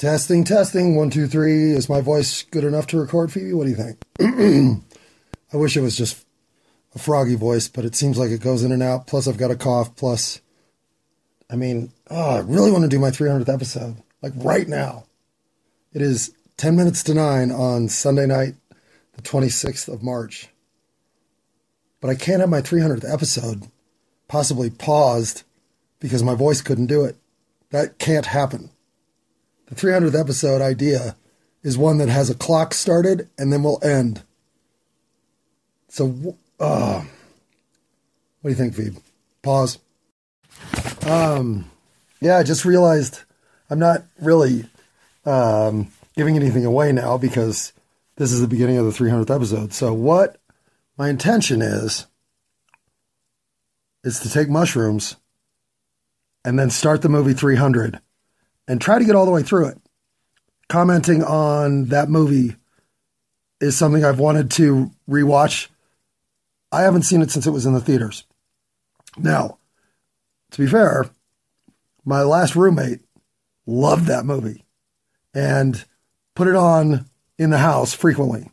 Testing, testing. One, two, three. Is my voice good enough to record, Phoebe? What do you think? I wish it was just a froggy voice, but it seems like it goes in and out. Plus, I've got a cough. Plus, I mean, oh, I really want to do my 300th episode, like right now. It is 10 minutes to 9 on Sunday night, the 26th of March. But I can't have my 300th episode possibly paused because my voice couldn't do it. That can't happen. The 300th episode idea is one that has a clock started and then will end. So, uh, what do you think, Phoebe? Pause. Um, yeah, I just realized I'm not really um, giving anything away now because this is the beginning of the 300th episode. So, what my intention is, is to take mushrooms and then start the movie 300 and try to get all the way through it. Commenting on that movie is something I've wanted to rewatch. I haven't seen it since it was in the theaters. Now, to be fair, my last roommate loved that movie and put it on in the house frequently.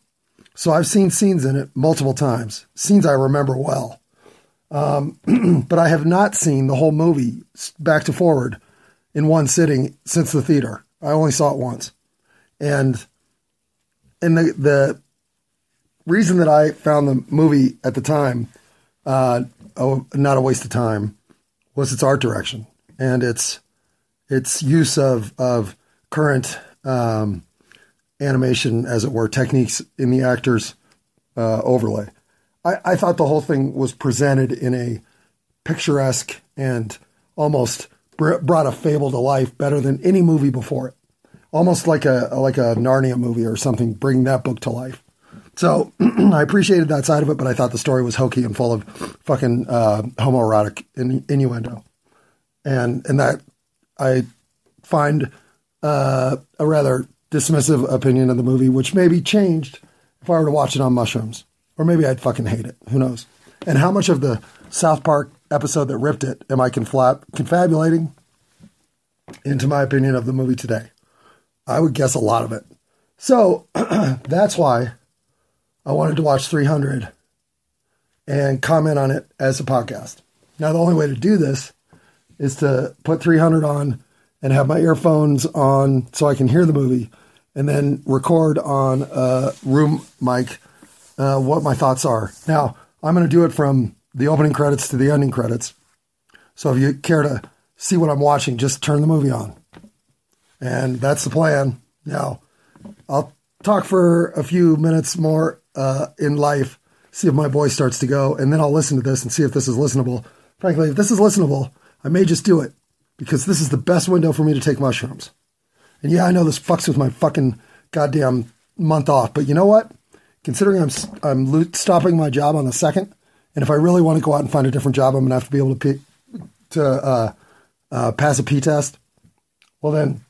So I've seen scenes in it multiple times, scenes I remember well. Um, but I have not seen the whole movie back to forward in one sitting since the theater. I only saw it once, and and the the reason that I found the movie at the time uh, oh, not a waste of time was its art direction and its its use of of current um, animation, as it were, techniques in the actors' uh, overlay. I, I thought the whole thing was presented in a picturesque and almost brought a fable to life better than any movie before it. Almost like a like a Narnia movie or something, bring that book to life. So I appreciated that side of it, but I thought the story was hokey and full of fucking uh, homoerotic innuendo, and and that I find uh, a rather dismissive opinion of the movie, which may be changed if I were to watch it on mushrooms. Or maybe I'd fucking hate it. Who knows? And how much of the South Park episode that ripped it am I confabulating into my opinion of the movie today? I would guess a lot of it. So that's why I wanted to watch 300 and comment on it as a podcast. Now, the only way to do this is to put 300 on and have my earphones on so I can hear the movie and then record on a room mic uh, what my thoughts are. Now, I'm going to do it from the opening credits to the ending credits. So if you care to see what I'm watching, just turn the movie on. And that's the plan. Now, I'll talk for a few minutes more uh, in life, see if my voice starts to go, and then I'll listen to this and see if this is listenable. Frankly, if this is listenable, I may just do it because this is the best window for me to take mushrooms. And yeah, I know this fucks with my fucking goddamn month off, but you know what? considering I'm I'm stopping my job on the second, and if I really want to go out and find a different job, I'm going to have to be able to to uh, uh, pass a P test. Well, then,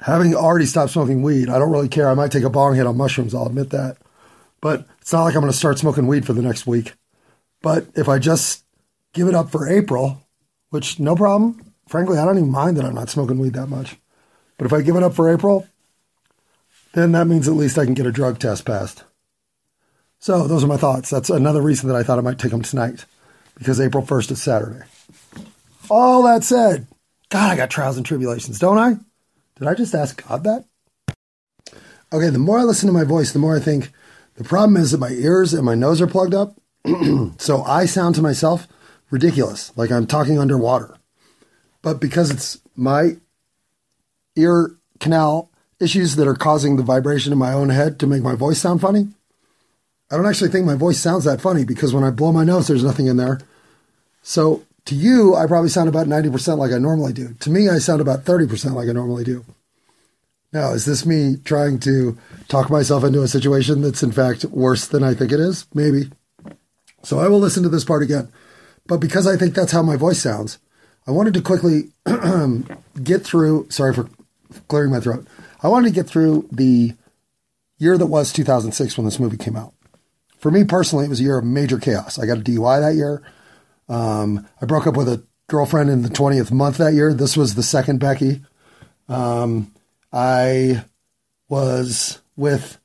having already stopped smoking weed, I don't really care. I might take a bong hit on mushrooms. I'll admit that, but it's not like I'm going to start smoking weed for the next week. But if I just give it up for April, which no problem. Frankly, I don't even mind that I'm not smoking weed that much. But if I give it up for April, then that means at least I can get a drug test passed. So those are my thoughts. That's another reason that I thought I might take them tonight because April 1st is Saturday. All that said, God, I got trials and tribulations, don't I? Did I just ask God that? Okay, the more I listen to my voice, the more I think the problem is that my ears and my nose are plugged up. so I sound to myself ridiculous, like I'm talking underwater. But because it's my ear canal issues that are causing the vibration in my own head to make my voice sound funny, I don't actually think my voice sounds that funny because when I blow my nose, there's nothing in there. So to you, I probably sound about 90% like I normally do. To me, I sound about 30% like I normally do. Now, is this me trying to talk myself into a situation that's in fact worse than I think it is? Maybe. So I will listen to this part again. But because I think that's how my voice sounds, I wanted to quickly get through. Sorry for clearing my throat. I wanted to get through the year that was 2006 when this movie came out for me personally, it was a year of major chaos. I got a DUI that year. Um, I broke up with a girlfriend in the 20th month that year. This was the second Becky. Um, I was with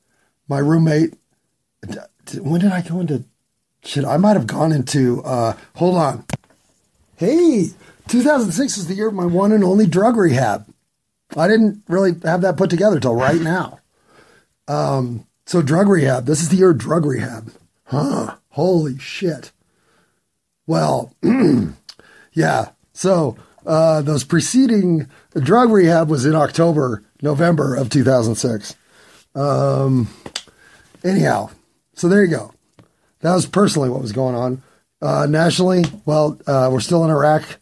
my roommate. When did I go into shit? I might have gone into, uh, hold on. Hey, 2006 is the year of my one and only drug rehab. I didn't really have that put together till right now. Um, so drug rehab. This is the year drug rehab. Huh. Holy shit. Well, yeah. So uh, those preceding drug rehab was in October, November of 2006. Um, anyhow, so there you go. That was personally what was going on. Uh, nationally, well, uh, we're still in Iraq.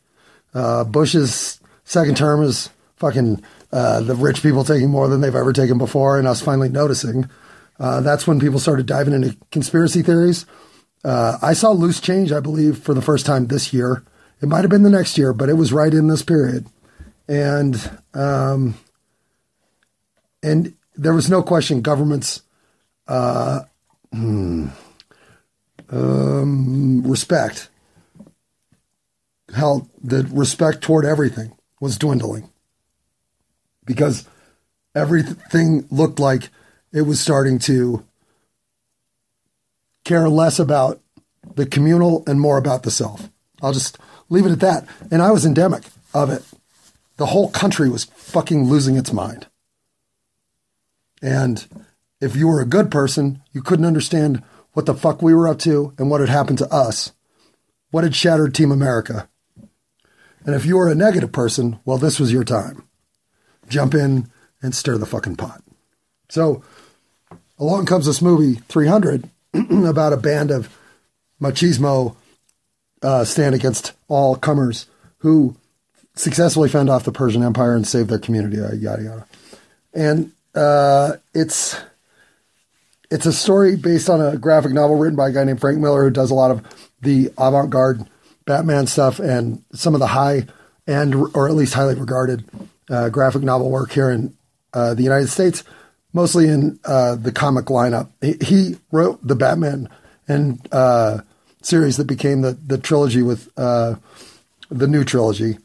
Uh, Bush's second term is fucking uh, the rich people taking more than they've ever taken before, and us finally noticing. Uh, that's when people started diving into conspiracy theories. Uh, I saw loose change, I believe, for the first time this year. It might have been the next year, but it was right in this period, and um, and there was no question governments uh, hmm, um, respect how the respect toward everything was dwindling because everything looked like it was starting to care less about the communal and more about the self. I'll just leave it at that. And I was endemic of it. The whole country was fucking losing its mind. And if you were a good person, you couldn't understand what the fuck we were up to and what had happened to us. What had shattered Team America. And if you were a negative person, well, this was your time. Jump in and stir the fucking pot. So along comes this movie 300 about a band of machismo uh, stand against all comers who successfully fend off the Persian Empire and save their community, uh, yada yada. And uh, it's it's a story based on a graphic novel written by a guy named Frank Miller who does a lot of the avant-garde Batman stuff and some of the high end or at least highly regarded uh, graphic novel work here in uh, the United States mostly in uh, the comic lineup. He, he, wrote the Batman and uh, series that became the the trilogy with uh, the new trilogy,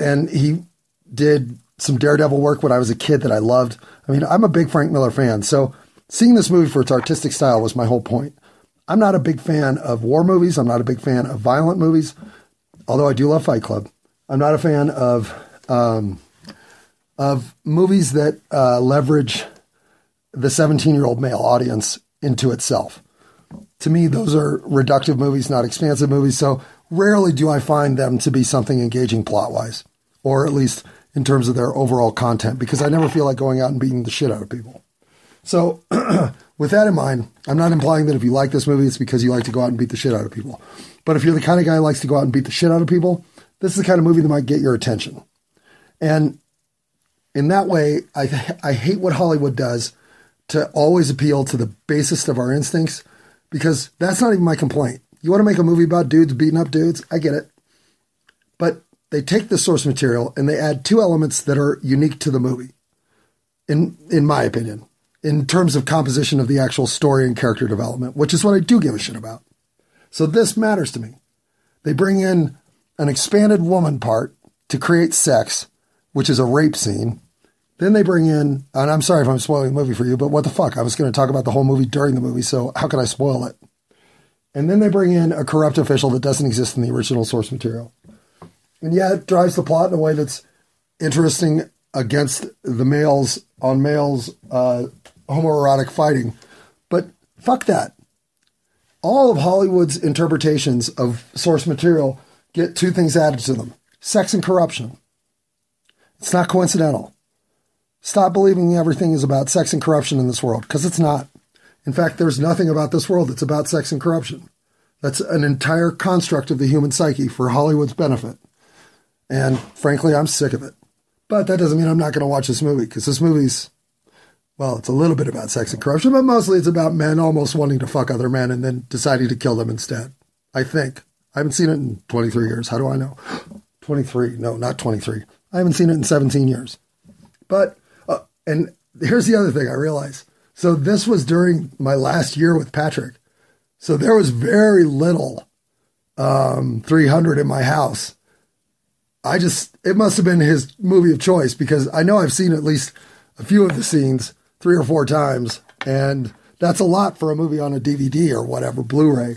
and he did some Daredevil work when I was a kid that I loved. I mean, I'm a big Frank Miller fan, so seeing this movie for its artistic style was my whole point. I'm not a big fan of war movies. I'm not a big fan of violent movies, although I do love Fight Club. I'm not a fan of um, of movies that uh, leverage the 17 year old male audience into itself. To me, those are reductive movies, not expansive movies. So rarely do I find them to be something engaging plot wise, or at least in terms of their overall content, because I never feel like going out and beating the shit out of people. So, with that in mind, I'm not implying that if you like this movie, it's because you like to go out and beat the shit out of people. But if you're the kind of guy who likes to go out and beat the shit out of people, this is the kind of movie that might get your attention. And in that way, I, I hate what Hollywood does to always appeal to the basest of our instincts because that's not even my complaint. You want to make a movie about dudes beating up dudes? I get it. But they take the source material and they add two elements that are unique to the movie, in, in my opinion, in terms of composition of the actual story and character development, which is what I do give a shit about. So this matters to me. They bring in an expanded woman part to create sex, which is a rape scene, then they bring in, and I'm sorry if I'm spoiling the movie for you, but what the fuck? I was going to talk about the whole movie during the movie, so how could I spoil it? And then they bring in a corrupt official that doesn't exist in the original source material. And yeah, it drives the plot in a way that's interesting against the males on males uh, homoerotic fighting. But fuck that. All of Hollywood's interpretations of source material get two things added to them sex and corruption. It's not coincidental. Stop believing everything is about sex and corruption in this world, because it's not. In fact, there's nothing about this world that's about sex and corruption. That's an entire construct of the human psyche for Hollywood's benefit. And frankly, I'm sick of it. But that doesn't mean I'm not going to watch this movie, because this movie's, well, it's a little bit about sex and corruption, but mostly it's about men almost wanting to fuck other men and then deciding to kill them instead. I think. I haven't seen it in 23 years. How do I know? 23. No, not 23. I haven't seen it in 17 years. But and here's the other thing I realize. So this was during my last year with Patrick. So there was very little um, 300 in my house. I just, it must have been his movie of choice because I know I've seen at least a few of the scenes three or four times, and that's a lot for a movie on a DVD or whatever, Blu ray.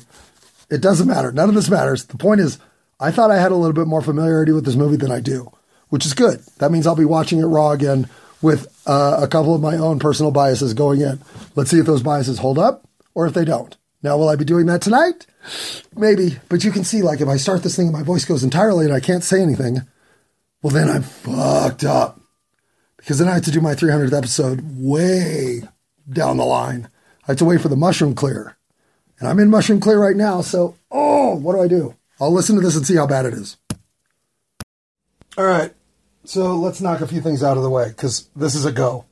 It doesn't matter. None of this matters. The point is, I thought I had a little bit more familiarity with this movie than I do, which is good. That means I'll be watching it raw again with uh, a couple of my own personal biases going in. Let's see if those biases hold up or if they don't. Now, will I be doing that tonight? Maybe, but you can see, like, if I start this thing and my voice goes entirely and I can't say anything, well, then I'm fucked up. Because then I have to do my 300th episode way down the line. I have to wait for the mushroom clear. And I'm in mushroom clear right now, so, oh, what do I do? I'll listen to this and see how bad it is. All right, so let's knock a few things out of the way because this is a go.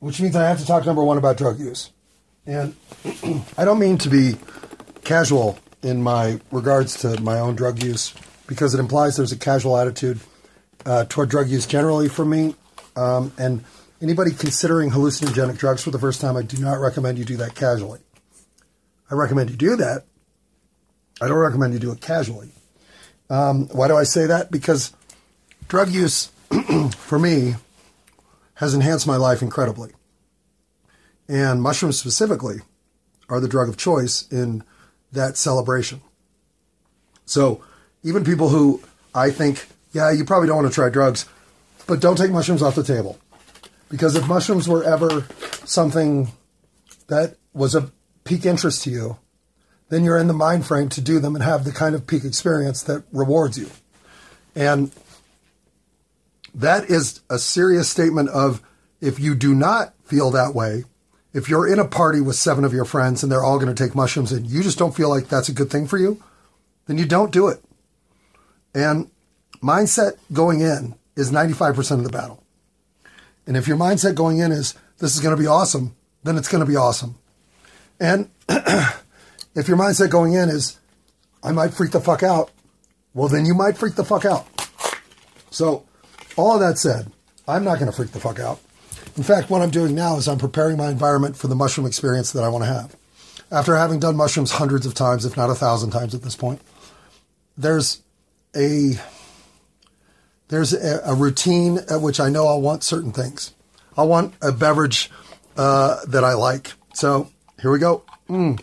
Which means I have to talk number one about drug use. And I don't mean to be casual in my regards to my own drug use because it implies there's a casual attitude uh, toward drug use generally for me. Um, and anybody considering hallucinogenic drugs for the first time, I do not recommend you do that casually. I recommend you do that. I don't recommend you do it casually. Um, why do I say that? Because drug use, for me, has enhanced my life incredibly. And mushrooms specifically are the drug of choice in that celebration. So even people who I think, yeah, you probably don't want to try drugs, but don't take mushrooms off the table. Because if mushrooms were ever something that was of peak interest to you, then you're in the mind frame to do them and have the kind of peak experience that rewards you. And that is a serious statement of if you do not feel that way, if you're in a party with seven of your friends and they're all going to take mushrooms and you just don't feel like that's a good thing for you, then you don't do it. And mindset going in is 95% of the battle. And if your mindset going in is this is going to be awesome, then it's going to be awesome. And if your mindset going in is I might freak the fuck out, well, then you might freak the fuck out. So, all of that said, I'm not going to freak the fuck out. In fact, what I'm doing now is I'm preparing my environment for the mushroom experience that I want to have. After having done mushrooms hundreds of times, if not a thousand times at this point, there's a there's a, a routine at which I know I'll want certain things. I want a beverage uh, that I like. So here we go. Mm.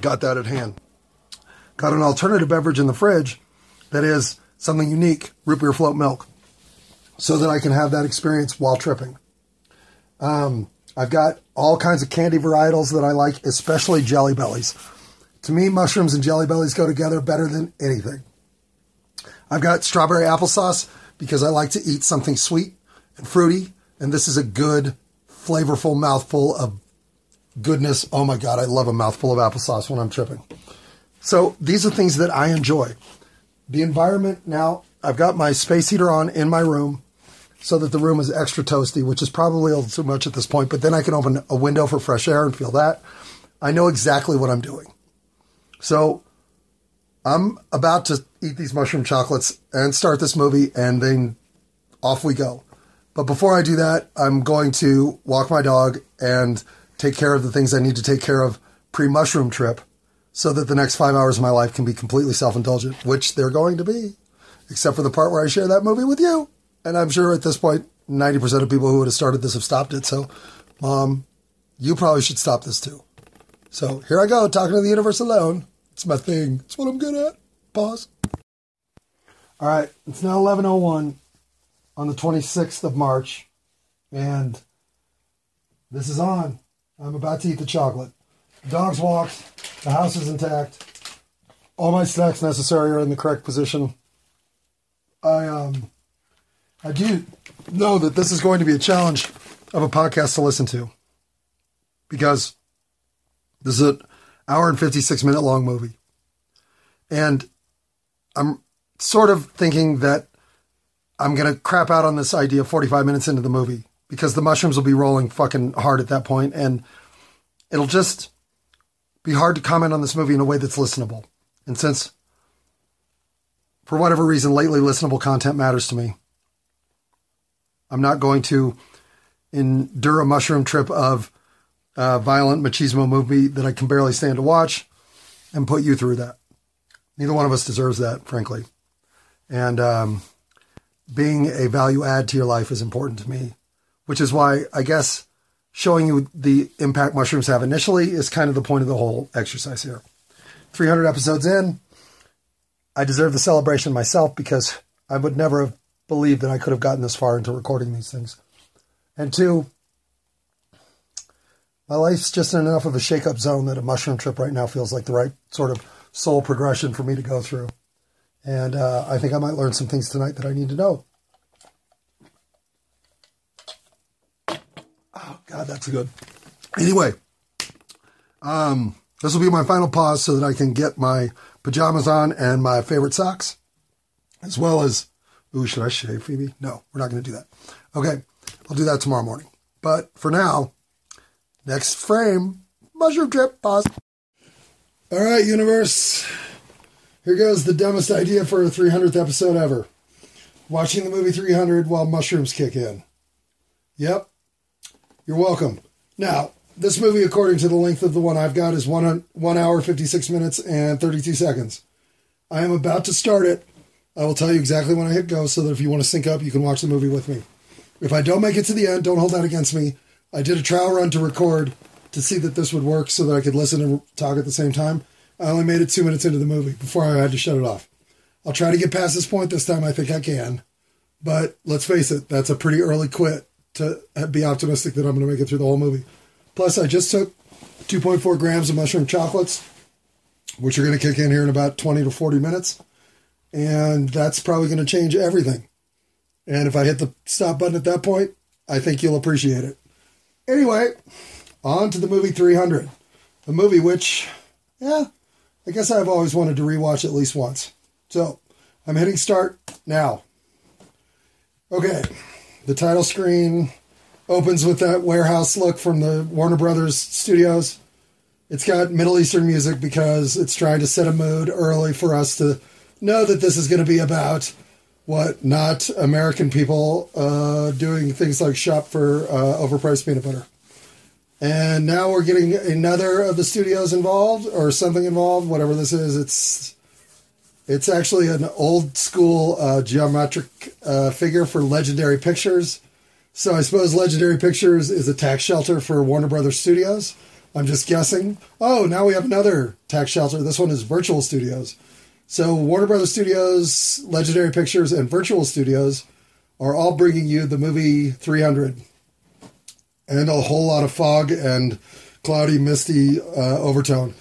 Got that at hand. Got an alternative beverage in the fridge that is something unique, root beer float milk so that I can have that experience while tripping. Um, I've got all kinds of candy varietals that I like, especially jelly bellies. To me, mushrooms and jelly bellies go together better than anything. I've got strawberry applesauce because I like to eat something sweet and fruity, and this is a good, flavorful mouthful of goodness. Oh my God, I love a mouthful of applesauce when I'm tripping. So these are things that I enjoy. The environment now, I've got my space heater on in my room so that the room is extra toasty, which is probably a little too much at this point, but then I can open a window for fresh air and feel that. I know exactly what I'm doing. So I'm about to eat these mushroom chocolates and start this movie, and then off we go. But before I do that, I'm going to walk my dog and take care of the things I need to take care of pre mushroom trip so that the next five hours of my life can be completely self indulgent, which they're going to be, except for the part where I share that movie with you. And I'm sure at this point, 90% of people who would have started this have stopped it. So, mom, you probably should stop this too. So here I go, talking to the universe alone. It's my thing. It's what I'm good at. Pause. All right, it's now 11:01 on the 26th of March, and this is on. I'm about to eat the chocolate. Dog's walked. The house is intact. All my snacks necessary are in the correct position. I um I do know that this is going to be a challenge of a podcast to listen to because this is an hour and 56 minute long movie. And I'm sort of thinking that I'm going to crap out on this idea 45 minutes into the movie because the mushrooms will be rolling fucking hard at that point and it'll just be hard to comment on this movie in a way that's listenable. And since for whatever reason lately listenable content matters to me, I'm not going to endure a mushroom trip of a violent machismo movie that I can barely stand to watch and put you through that. Neither one of us deserves that, frankly. And um, being a value add to your life is important to me, which is why I guess showing you the impact mushrooms have initially is kind of the point of the whole exercise here. 300 episodes in, I deserve the celebration myself because I would never have believed that I could have gotten this far into recording these things. And two, my life's just in enough of a shake-up zone that a mushroom trip right now feels like the right sort of soul progression for me to go through. And uh, I think I might learn some things tonight that I need to know. God, that's good. Anyway, um, this will be my final pause so that I can get my pajamas on and my favorite socks, as well as, ooh, should I shave, Phoebe? No, we're not going to do that. Okay, I'll do that tomorrow morning. But for now, next frame, mushroom trip, pause. All right, universe. Here goes the dumbest idea for a 300th episode ever. Watching the movie 300 while mushrooms kick in. Yep. You're welcome. Now, this movie, according to the length of the one I've got, is one, one hour, 56 minutes, and 32 seconds. I am about to start it. I will tell you exactly when I hit go so that if you want to sync up, you can watch the movie with me. If I don't make it to the end, don't hold that against me. I did a trial run to record to see that this would work so that I could listen and talk at the same time. I only made it two minutes into the movie before I had to shut it off. I'll try to get past this point this time. I think I can. But let's face it, that's a pretty early quit to be optimistic that I'm going to make it through the whole movie. Plus, I just took 2.4 grams of mushroom chocolates, which are going to kick in here in about 20 to 40 minutes. And that's probably going to change everything. And if I hit the stop button at that point, I think you'll appreciate it. Anyway, on to the movie 300. A movie which, yeah, I guess I've always wanted to rewatch at least once. So I'm hitting start now. Okay, the title screen opens with that warehouse look from the Warner Brothers studios. It's got Middle Eastern music because it's trying to set a mood early for us to know that this is going to be about what not American people uh, doing things like shop for uh, overpriced peanut butter. And now we're getting another of the studios involved or something involved, whatever this is. It's it's actually an old school uh, geometric uh, figure for Legendary Pictures. So I suppose Legendary Pictures is a tax shelter for Warner Brothers Studios. I'm just guessing. Oh, now we have another tax shelter. This one is Virtual Studios. So Warner Brothers Studios, Legendary Pictures, and Virtual Studios are all bringing you the movie 300 and a whole lot of fog and cloudy, misty uh, overtone.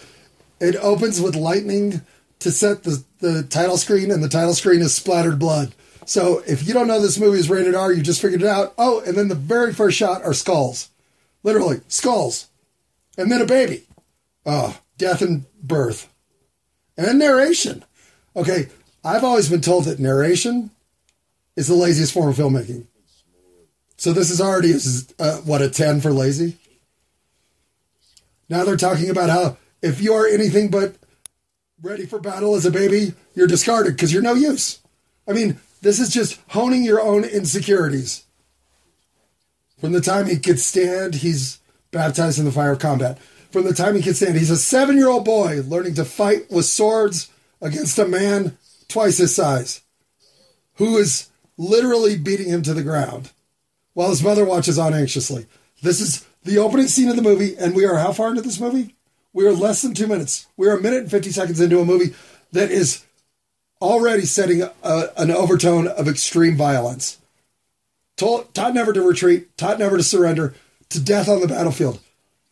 It opens with lightning to set the, the title screen, and the title screen is splattered blood. So if you don't know this movie is rated R, you just figured it out. Oh, and then the very first shot are skulls. Literally, skulls. And then a baby. Oh, death and birth. And narration. Okay, I've always been told that narration is the laziest form of filmmaking. So this is already uh, what a ten for lazy. Now they're talking about how if you are anything but ready for battle as a baby, you're discarded because you're no use. I mean, this is just honing your own insecurities. From the time he could stand, he's baptized in the fire of combat. From the time he could stand, he's a seven year old boy learning to fight with swords against a man twice his size who is literally beating him to the ground while his mother watches on anxiously. This is the opening scene of the movie, and we are how far into this movie? We are less than two minutes. We are a minute and 50 seconds into a movie that is already setting a, an overtone of extreme violence. Told, taught never to retreat, taught never to surrender, to death on the battlefield.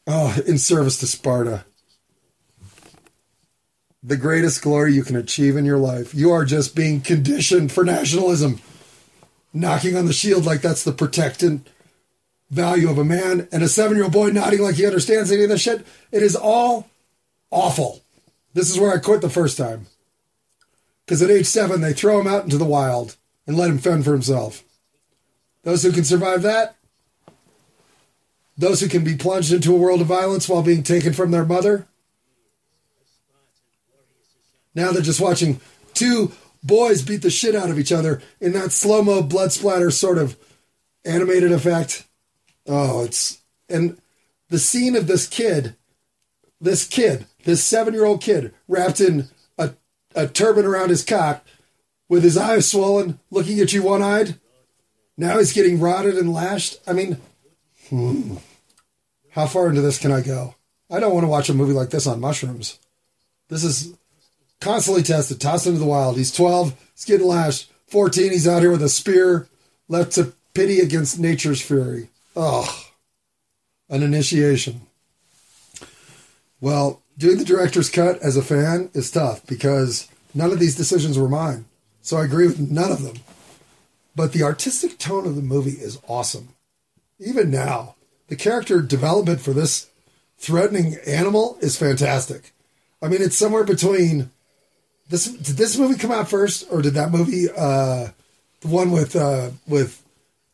Oh, in service to Sparta. The greatest glory you can achieve in your life. You are just being conditioned for nationalism knocking on the shield like that's the protectant value of a man, and a seven year old boy nodding like he understands any of this shit. It is all awful. This is where I quit the first time. Because at age seven, they throw him out into the wild and let him fend for himself. Those who can survive that, those who can be plunged into a world of violence while being taken from their mother. Now they're just watching two boys beat the shit out of each other in that slow mo blood splatter sort of animated effect. Oh, it's and the scene of this kid, this kid, this seven year old kid wrapped in a, a turban around his cock, with his eyes swollen, looking at you one eyed. Now he's getting rotted and lashed. I mean, hmm, how far into this can I go? I don't want to watch a movie like this on mushrooms. This is constantly tested, tossed into the wild. He's 12, he's getting lashed. 14, he's out here with a spear, left to pity against nature's fury. Ugh, an initiation. Well, doing the director's cut as a fan is tough because none of these decisions were mine. So I agree with none of them. But the artistic tone of the movie is awesome. Even now, the character development for this threatening animal is fantastic. I mean, it's somewhere between this. Did this movie come out first, or did that movie, uh, the one with uh, with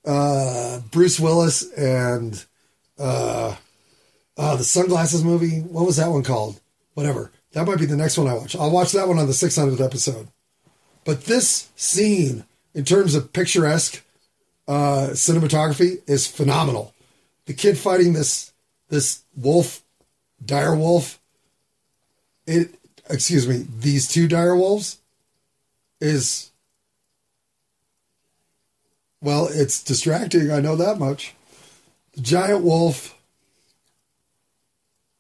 uh, Bruce Willis and uh, uh, the sunglasses movie? What was that one called? Whatever. That might be the next one I watch. I'll watch that one on the 600th episode. But this scene, in terms of picturesque uh, cinematography, is phenomenal. The kid fighting this this wolf, dire wolf. It excuse me, these two dire wolves is well, it's distracting. I know that much. The giant wolf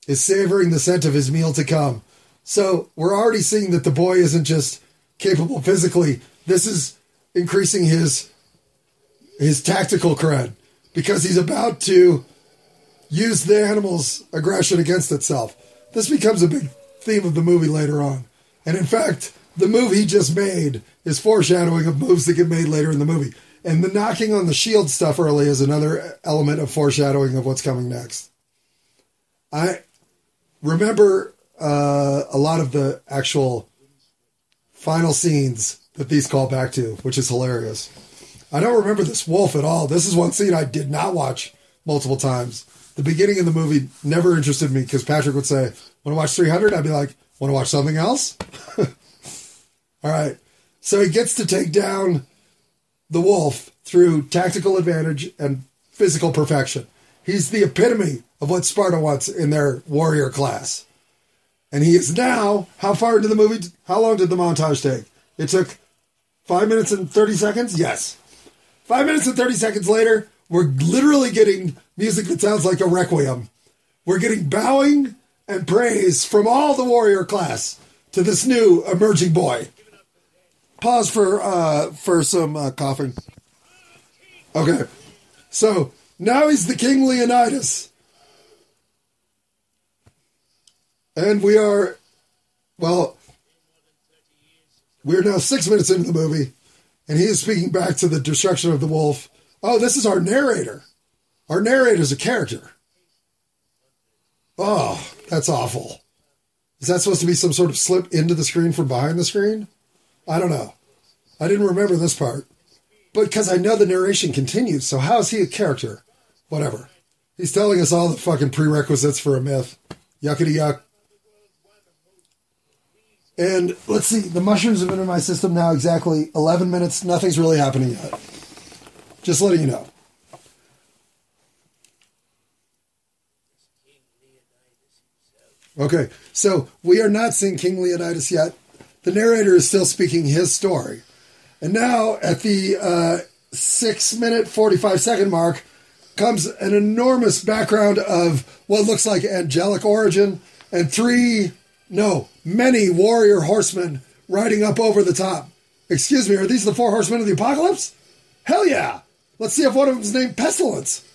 is savoring the scent of his meal to come. So we're already seeing that the boy isn't just capable physically. This is increasing his his tactical cred because he's about to use the animal's aggression against itself. This becomes a big theme of the movie later on. And in fact, the move he just made is foreshadowing of moves that get made later in the movie. And the knocking on the shield stuff early is another element of foreshadowing of what's coming next. I remember uh, a lot of the actual final scenes that these call back to, which is hilarious. I don't remember this wolf at all. This is one scene I did not watch multiple times. The beginning of the movie never interested me because Patrick would say, Want to watch 300? I'd be like, Want to watch something else? all right. So he gets to take down the wolf through tactical advantage and physical perfection. He's the epitome of what Sparta wants in their warrior class. And he is now, how far into the movie? How long did the montage take? It took five minutes and 30 seconds? Yes. Five minutes and 30 seconds later, we're literally getting music that sounds like a requiem. We're getting bowing and praise from all the warrior class to this new emerging boy. Pause for uh, for some uh, coughing. Okay, so now he's the King Leonidas. And we are, well, we're now six minutes into the movie, and he is speaking back to the destruction of the wolf. Oh, this is our narrator. Our narrator is a character. Oh, that's awful. Is that supposed to be some sort of slip into the screen from behind the screen? I don't know. I didn't remember this part. But because I know the narration continues, so how is he a character? Whatever. He's telling us all the fucking prerequisites for a myth. Yuckity yuck. And let's see, the mushrooms have been in my system now exactly 11 minutes. Nothing's really happening yet. Just letting you know. Okay, so we are not seeing King Leonidas yet. The narrator is still speaking his story. And now, at the uh, six minute, 45 second mark, comes an enormous background of what looks like angelic origin and three no, many warrior horsemen riding up over the top. Excuse me, are these the four horsemen of the apocalypse? Hell yeah! Let's see if one of them's named Pestilence.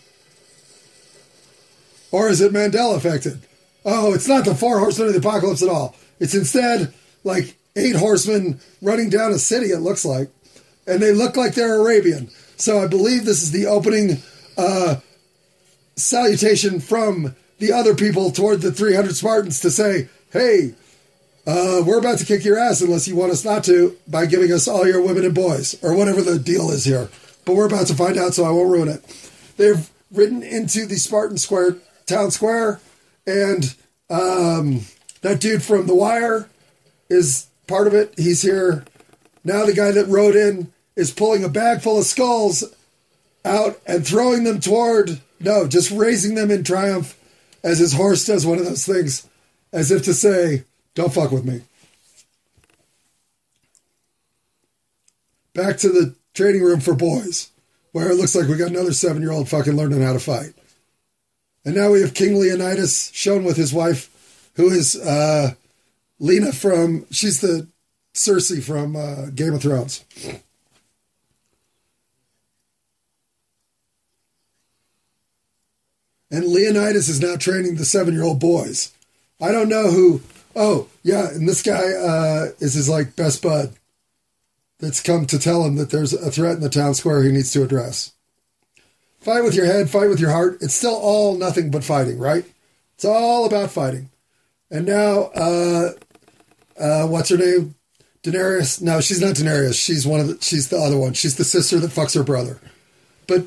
Or is it Mandela affected? Oh, it's not the four horsemen of the apocalypse at all. It's instead like eight horsemen running down a city, it looks like. And they look like they're Arabian. So I believe this is the opening uh, salutation from the other people toward the 300 Spartans to say, hey, uh, we're about to kick your ass unless you want us not to by giving us all your women and boys, or whatever the deal is here. But we're about to find out, so I won't ruin it. They've ridden into the Spartan Square town square, and um, that dude from The Wire is part of it. He's here. Now the guy that rode in is pulling a bag full of skulls out and throwing them toward, no, just raising them in triumph as his horse does one of those things as if to say, don't fuck with me. back to the training room for boys, where it looks like we got another seven year old fucking learning how to fight. And now we have King Leonidas shown with his wife, who is uh, Lena from, she's the Cersei from uh, Game of Thrones. And Leonidas is now training the seven year old boys. I don't know who. Oh, yeah. And this guy uh, is his like best bud that's come to tell him that there's a threat in the town square he needs to address. Fight with your head, fight with your heart. It's still all nothing but fighting, right? It's all about fighting. And now, uh, uh, what's her name? Daenerys. No, she's not Daenerys. She's one of the. She's the other one. She's the sister that fucks her brother. But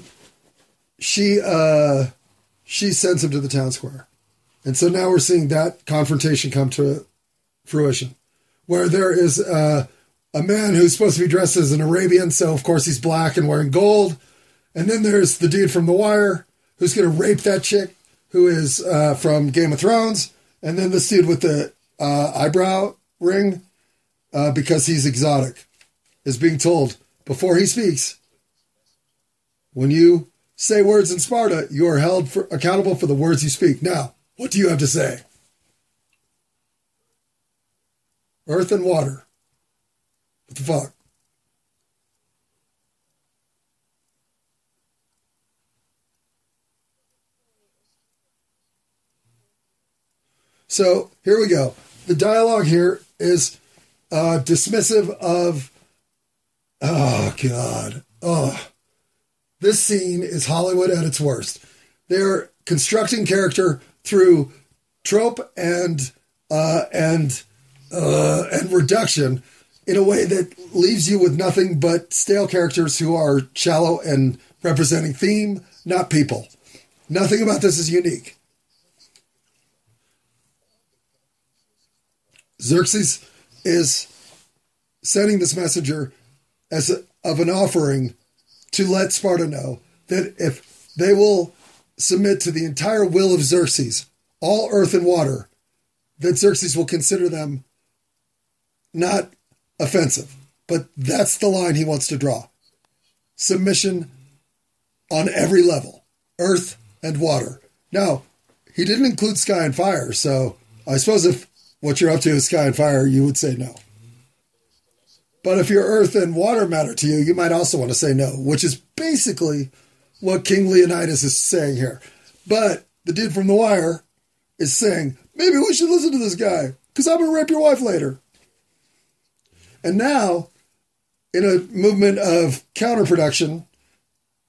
she uh, she sends him to the town square, and so now we're seeing that confrontation come to fruition, where there is uh, a man who's supposed to be dressed as an Arabian, so of course he's black and wearing gold, and then there's the dude from The Wire who's going to rape that chick who is uh, from Game of Thrones, and then this dude with the uh, eyebrow ring uh, because he's exotic, is being told before he speaks when you say words in Sparta, you are held for, accountable for the words you speak. Now, what do you have to say? Earth and water. What the fuck? So here we go. The dialogue here is uh, dismissive of. Oh God! Oh, this scene is Hollywood at its worst. They're constructing character through trope and uh, and uh, and reduction in a way that leaves you with nothing but stale characters who are shallow and representing theme, not people. Nothing about this is unique. Xerxes is sending this messenger as a, of an offering to let Sparta know that if they will submit to the entire will of Xerxes, all earth and water, that Xerxes will consider them not offensive. But that's the line he wants to draw submission on every level earth and water. Now, he didn't include sky and fire, so I suppose if what you're up to is sky and fire, you would say no. But if your earth and water matter to you, you might also want to say no, which is basically what King Leonidas is saying here. But the dude from The Wire is saying, maybe we should listen to this guy because I'm going to rape your wife later. And now, in a movement of counterproduction,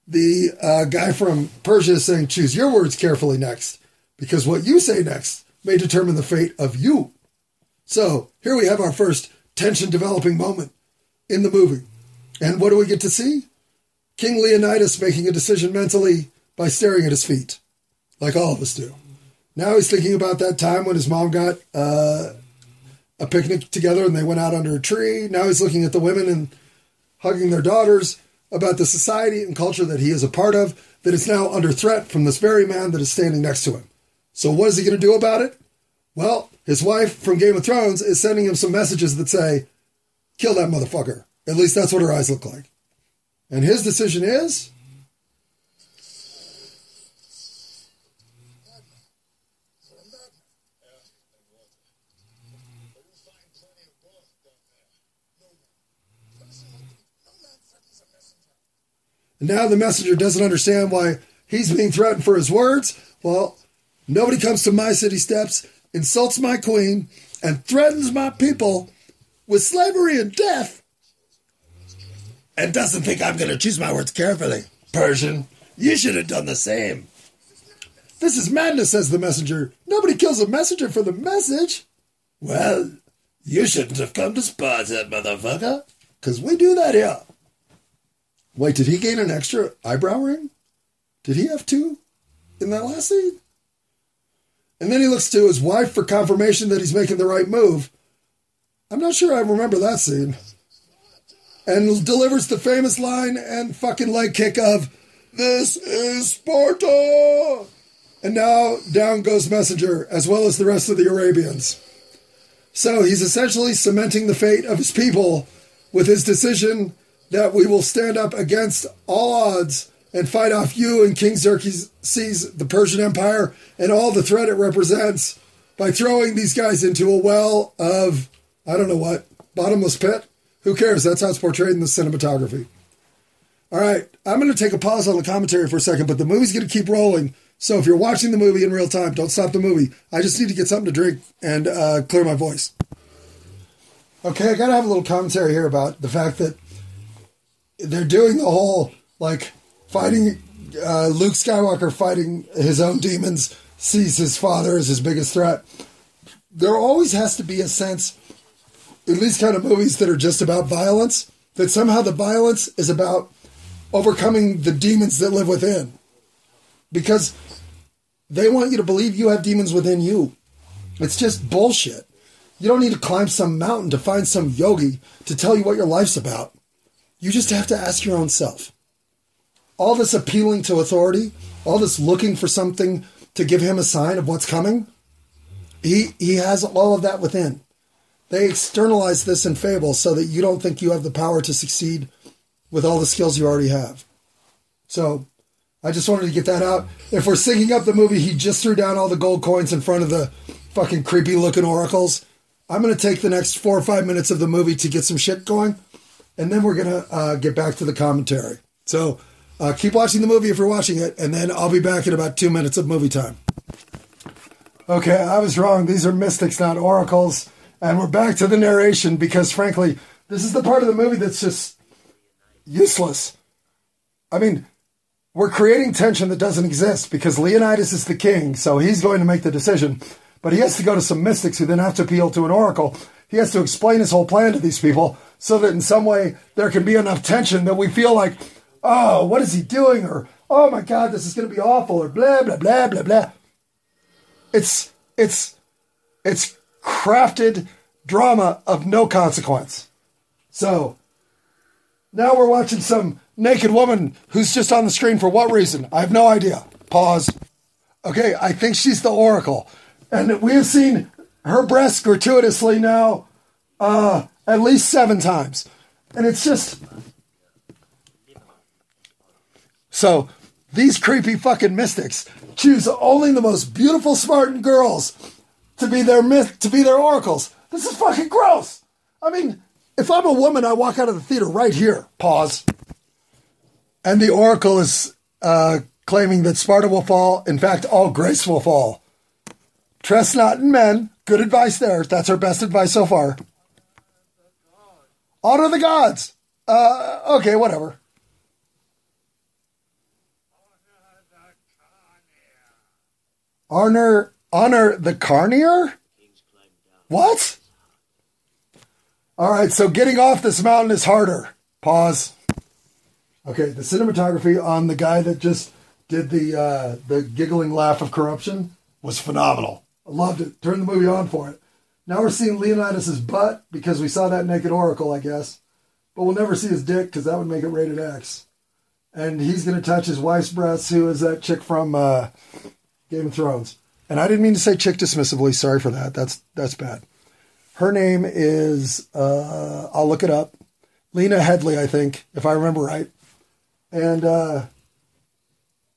the uh, guy from Persia is saying, choose your words carefully next because what you say next may determine the fate of you. So here we have our first tension developing moment in the movie. And what do we get to see? King Leonidas making a decision mentally by staring at his feet, like all of us do. Now he's thinking about that time when his mom got uh, a picnic together and they went out under a tree. Now he's looking at the women and hugging their daughters about the society and culture that he is a part of that is now under threat from this very man that is standing next to him. So, what is he going to do about it? Well, his wife from Game of Thrones is sending him some messages that say, kill that motherfucker. At least that's what her eyes look like. And his decision is And now the messenger doesn't understand why he's being threatened for his words. Well, nobody comes to my city steps, insults my queen, and threatens my people with slavery and death and doesn't think I'm going to choose my words carefully. Persian, you should have done the same. This is madness, says the messenger. Nobody kills a messenger for the message. Well, you shouldn't have come to Sparta, motherfucker, because we do that here. Wait, did he gain an extra eyebrow ring? Did he have two in that last scene? And then he looks to his wife for confirmation that he's making the right move. I'm not sure I remember that scene. And delivers the famous line and fucking leg kick of, This is Sparta! And now down goes Messenger, as well as the rest of the Arabians. So he's essentially cementing the fate of his people with his decision that we will stand up against all odds and fight off you and King Xerxes, the Persian Empire, and all the threat it represents by throwing these guys into a well of, I don't know what, bottomless pit? Who cares? That's how it's portrayed in the cinematography. All right, I'm going to take a pause on the commentary for a second, but the movie's going to keep rolling. So if you're watching the movie in real time, don't stop the movie. I just need to get something to drink and uh, clear my voice. Okay, I got to have a little commentary here about the fact that they're doing the whole like fighting uh, Luke Skywalker fighting his own demons, sees his father as his biggest threat. There always has to be a sense, in these kind of movies that are just about violence, that somehow the violence is about overcoming the demons that live within. Because they want you to believe you have demons within you. It's just bullshit. You don't need to climb some mountain to find some yogi to tell you what your life's about. You just have to ask your own self. All this appealing to authority, all this looking for something to give him a sign of what's coming, he, he has all of that within. They externalize this in fable so that you don't think you have the power to succeed with all the skills you already have. So I just wanted to get that out. If we're syncing up the movie, he just threw down all the gold coins in front of the fucking creepy looking oracles. I'm going to take the next four or five minutes of the movie to get some shit going, and then we're going to uh, get back to the commentary. So uh, keep watching the movie if you're watching it, and then I'll be back in about two minutes of movie time. Okay, I was wrong. These are mystics, not oracles. And we're back to the narration because, frankly, this is the part of the movie that's just useless. I mean, we're creating tension that doesn't exist because Leonidas is the king, so he's going to make the decision. But he has to go to some mystics who then have to appeal to an oracle. He has to explain his whole plan to these people so that in some way there can be enough tension that we feel like, oh, what is he doing? Or, oh my God, this is going to be awful, or blah, blah, blah, blah, blah. It's, it's, it's crafted drama of no consequence. So, now we're watching some naked woman who's just on the screen for what reason? I have no idea. Pause. Okay, I think she's the Oracle. And we have seen her breasts gratuitously now uh, at least seven times. And it's just. So these creepy fucking mystics choose only the most beautiful Spartan girls to be their myth to be their oracles. This is fucking gross. I mean, if I'm a woman, I walk out of the theater right here. Pause. And the oracle is uh, claiming that Sparta will fall. In fact, all Greece will fall. Trust not in men. Good advice there. That's her best advice so far. Honor the gods. Uh, okay, whatever. Honor, honor the Carneia. What? All right, so getting off this mountain is harder. Pause. Okay, the cinematography on the guy that just did the uh, the giggling laugh of corruption was phenomenal. I loved it. Turn the movie on for it. Now we're seeing Leonidas's butt because we saw that naked oracle, I guess. But we'll never see his dick because that would make it rated X. And he's going to touch his wife's breasts, who is that chick from uh, Game of Thrones. And I didn't mean to say chick dismissively. Sorry for that. That's that's bad. Her name is, uh, I'll look it up. Lena Headey, I think, if I remember right. And, uh,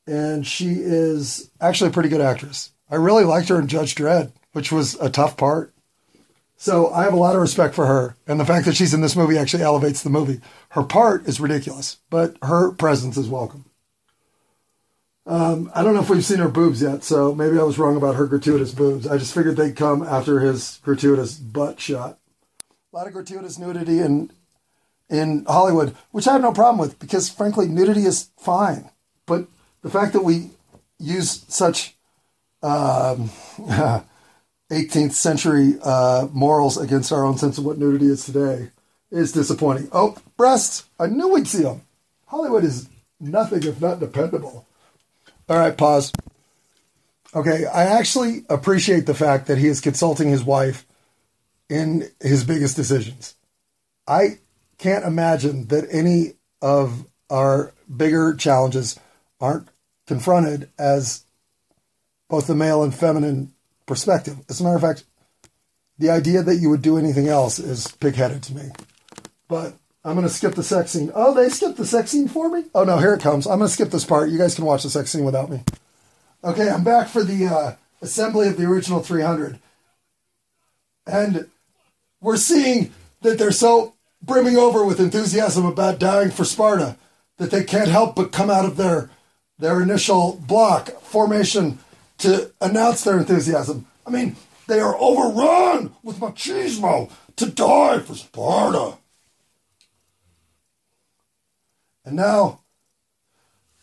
and she is actually a pretty good actress. I really liked her in Judge Dredd, which was a tough part. So I have a lot of respect for her. And the fact that she's in this movie actually elevates the movie. Her part is ridiculous, but her presence is welcome. Um, I don't know if we've seen her boobs yet, so maybe I was wrong about her gratuitous boobs. I just figured they'd come after his gratuitous butt shot. A lot of gratuitous nudity in in Hollywood, which I have no problem with because frankly, nudity is fine. But the fact that we use such um, 18th century uh, morals against our own sense of what nudity is today is disappointing. Oh, breasts! I knew we'd see them. Hollywood is nothing if not dependable. All right, pause. Okay, I actually appreciate the fact that he is consulting his wife in his biggest decisions. I can't imagine that any of our bigger challenges aren't confronted as both the male and feminine perspective. As a matter of fact, the idea that you would do anything else is pigheaded to me. But I'm going to skip the sex scene. Oh, they skipped the sex scene for me? Oh, no, here it comes. I'm going to skip this part. You guys can watch the sex scene without me. Okay, I'm back for the uh, assembly of the original 300. And we're seeing that they're so brimming over with enthusiasm about dying for Sparta that they can't help but come out of their their initial block formation to announce their enthusiasm. I mean, they are overrun with machismo to die for Sparta. And now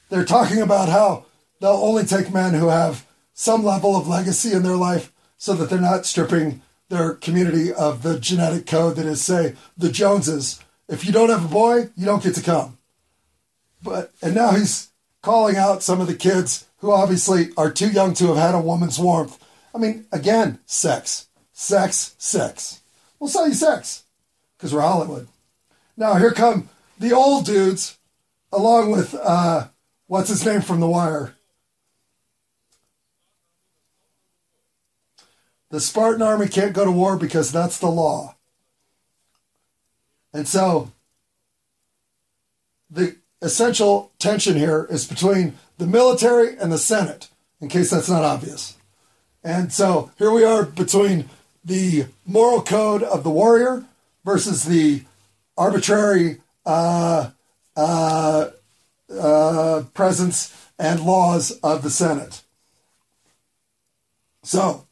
they're talking about how they'll only take men who have some level of legacy in their life so that they're not stripping their community of the genetic code that is, say, the Joneses. If you don't have a boy, you don't get to come. But and now he's calling out some of the kids who obviously are too young to have had a woman's warmth. I mean, again, sex, sex, sex. We'll sell you sex because we're Hollywood. Now here come the old dudes, along with uh, what's his name from The Wire. The Spartan army can't go to war because that's the law. And so the essential tension here is between the military and the Senate, in case that's not obvious. And so here we are between the moral code of the warrior versus the arbitrary uh, uh, uh, presence and laws of the Senate. So,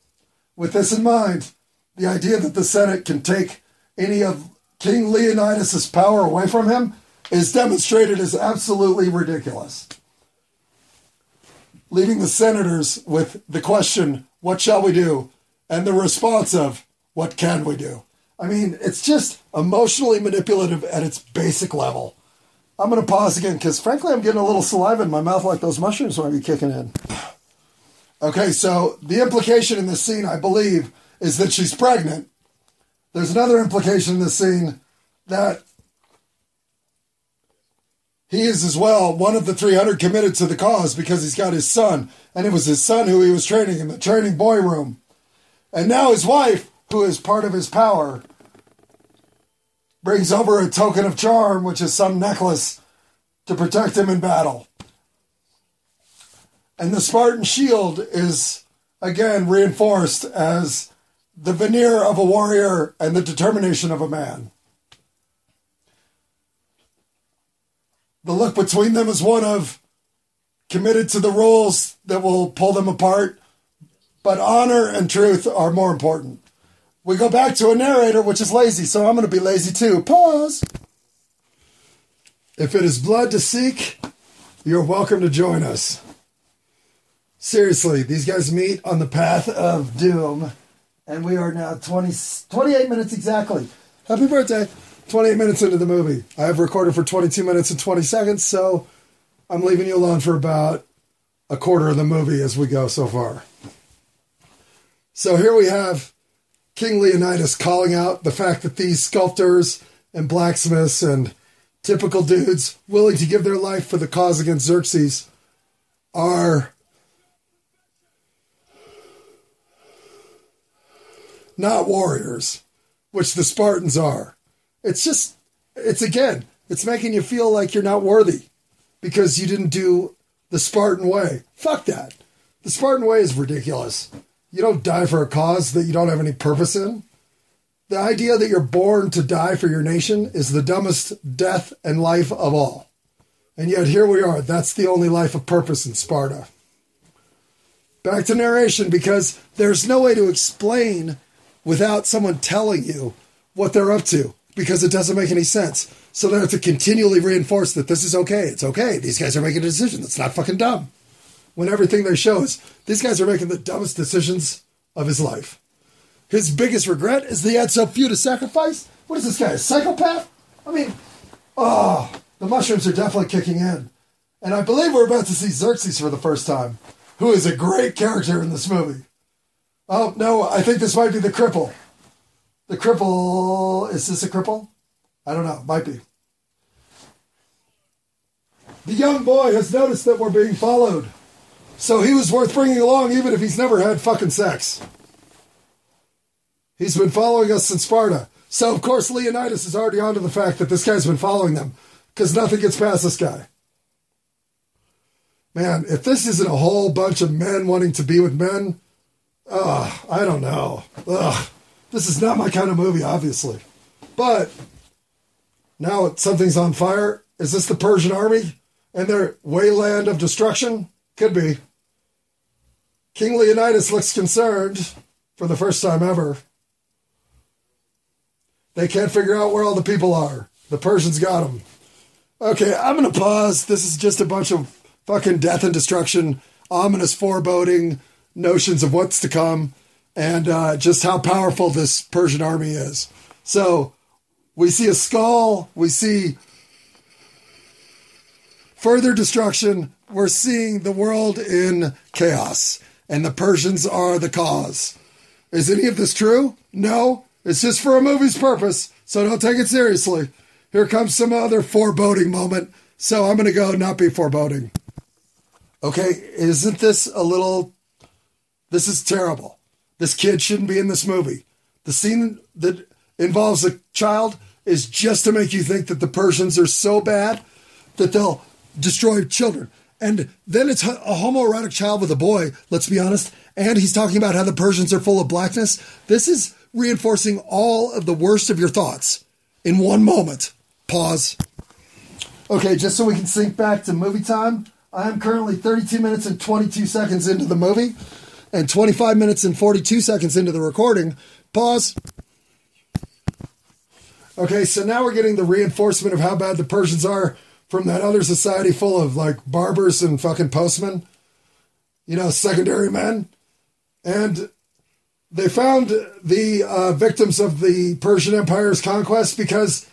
with this in mind, the idea that the Senate can take any of King Leonidas' power away from him is demonstrated as absolutely ridiculous. Leaving the senators with the question, what shall we do? And the response of, what can we do? I mean, it's just emotionally manipulative at its basic level. I'm going to pause again because, frankly, I'm getting a little saliva in my mouth like those mushrooms might be kicking in. Okay, so the implication in this scene, I believe, is that she's pregnant. There's another implication in this scene that he is as well one of the 300 committed to the cause because he's got his son, and it was his son who he was training in the training boy room. And now his wife, who is part of his power, brings over a token of charm, which is some necklace to protect him in battle. And the Spartan shield is again reinforced as the veneer of a warrior and the determination of a man. The look between them is one of committed to the rules that will pull them apart, but honor and truth are more important. We go back to a narrator, which is lazy, so I'm going to be lazy too. Pause. If it is blood to seek, you're welcome to join us. Seriously, these guys meet on the path of doom, and we are now 20, 28 minutes exactly. Happy birthday. 28 minutes into the movie. I have recorded for 22 minutes and 20 seconds, so I'm leaving you alone for about a quarter of the movie as we go so far. So here we have King Leonidas calling out the fact that these sculptors and blacksmiths and typical dudes willing to give their life for the cause against Xerxes are not warriors, which the Spartans are. It's just, it's again, it's making you feel like you're not worthy because you didn't do the Spartan way. Fuck that. The Spartan way is ridiculous. You don't die for a cause that you don't have any purpose in. The idea that you're born to die for your nation is the dumbest death and life of all. And yet here we are. That's the only life of purpose in Sparta. Back to narration because there's no way to explain without someone telling you what they're up to because it doesn't make any sense. So they have to continually reinforce that this is okay. It's okay. These guys are making a decision that's not fucking dumb. When everything they show is these guys are making the dumbest decisions of his life. His biggest regret is he had so few to sacrifice. What is this guy, a psychopath? I mean, oh, the mushrooms are definitely kicking in. And I believe we're about to see Xerxes for the first time, who is a great character in this movie. Oh, no, I think this might be the cripple. The cripple, is this a cripple? I don't know, might be. The young boy has noticed that we're being followed. So he was worth bringing along even if he's never had fucking sex. He's been following us since Sparta. So, of course, Leonidas is already onto the fact that this guy's been following them because nothing gets past this guy. Man, if this isn't a whole bunch of men wanting to be with men, ugh, I don't know. Ugh, this is not my kind of movie, obviously. But now something's on fire. Is this the Persian army and their wayland of destruction? Could be. King Leonidas looks concerned for the first time ever. They can't figure out where all the people are. The Persians got them. Okay, I'm going to pause. This is just a bunch of fucking death and destruction, ominous foreboding, notions of what's to come, and uh, just how powerful this Persian army is. So we see a skull, we see further destruction. We're seeing the world in chaos, and the Persians are the cause. Is any of this true? No. It's just for a movie's purpose, so don't take it seriously. Here comes some other foreboding moment, so I'm going to go not be foreboding. Okay, isn't this a little. This is terrible. This kid shouldn't be in this movie. The scene that involves a child is just to make you think that the Persians are so bad that they'll destroy children. And then it's a homoerotic child with a boy, let's be honest. And he's talking about how the Persians are full of blackness. This is reinforcing all of the worst of your thoughts in one moment. Pause. Okay, just so we can sync back to movie time, I am currently 32 minutes and 22 seconds into the movie and 25 minutes and 42 seconds into the recording. Pause. Okay, so now we're getting the reinforcement of how bad the Persians are from that other society full of like barbers and fucking postmen, you know, secondary men. And they found the uh, victims of the Persian Empire's conquest because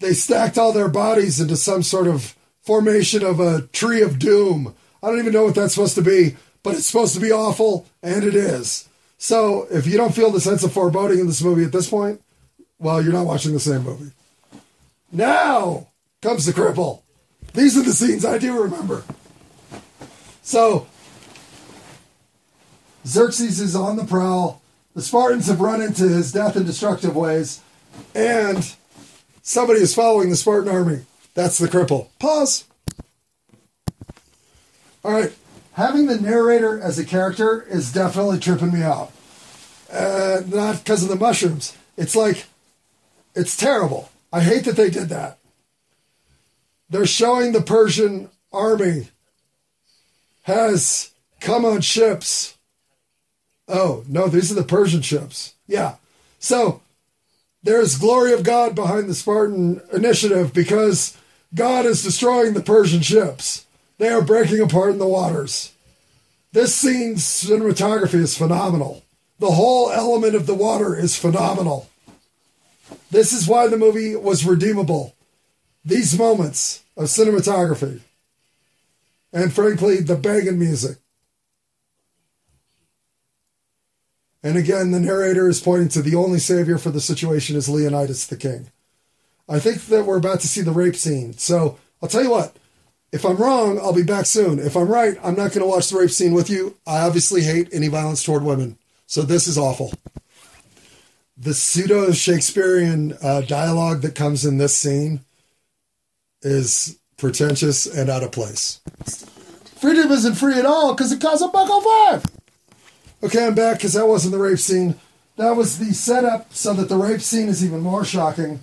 they stacked all their bodies into some sort of formation of a tree of doom. I don't even know what that's supposed to be, but it's supposed to be awful, and it is. So if you don't feel the sense of foreboding in this movie at this point, well, you're not watching the same movie. Now comes the cripple. These are the scenes I do remember. So Xerxes is on the prowl. The Spartans have run into his death in destructive ways, and somebody is following the Spartan army. That's the cripple. Pause. All right. Having the narrator as a character is definitely tripping me out. Uh, not because of the mushrooms. It's like, it's terrible. I hate that they did that. They're showing the Persian army has come on ships. Oh, no, these are the Persian ships. Yeah. So there's glory of God behind the Spartan initiative because God is destroying the Persian ships. They are breaking apart in the waters. This scene's cinematography is phenomenal. The whole element of the water is phenomenal. This is why the movie was redeemable. These moments of cinematography. And frankly, the banging music. And again, the narrator is pointing to the only savior for the situation is Leonidas the king. I think that we're about to see the rape scene. So I'll tell you what, if I'm wrong, I'll be back soon. If I'm right, I'm not going to watch the rape scene with you. I obviously hate any violence toward women. So this is awful. The pseudo Shakespearean uh, dialogue that comes in this scene is pretentious and out of place. Freedom isn't free at all because it costs a buck oh five. Okay, I'm back because that wasn't the rape scene. That was the setup so that the rape scene is even more shocking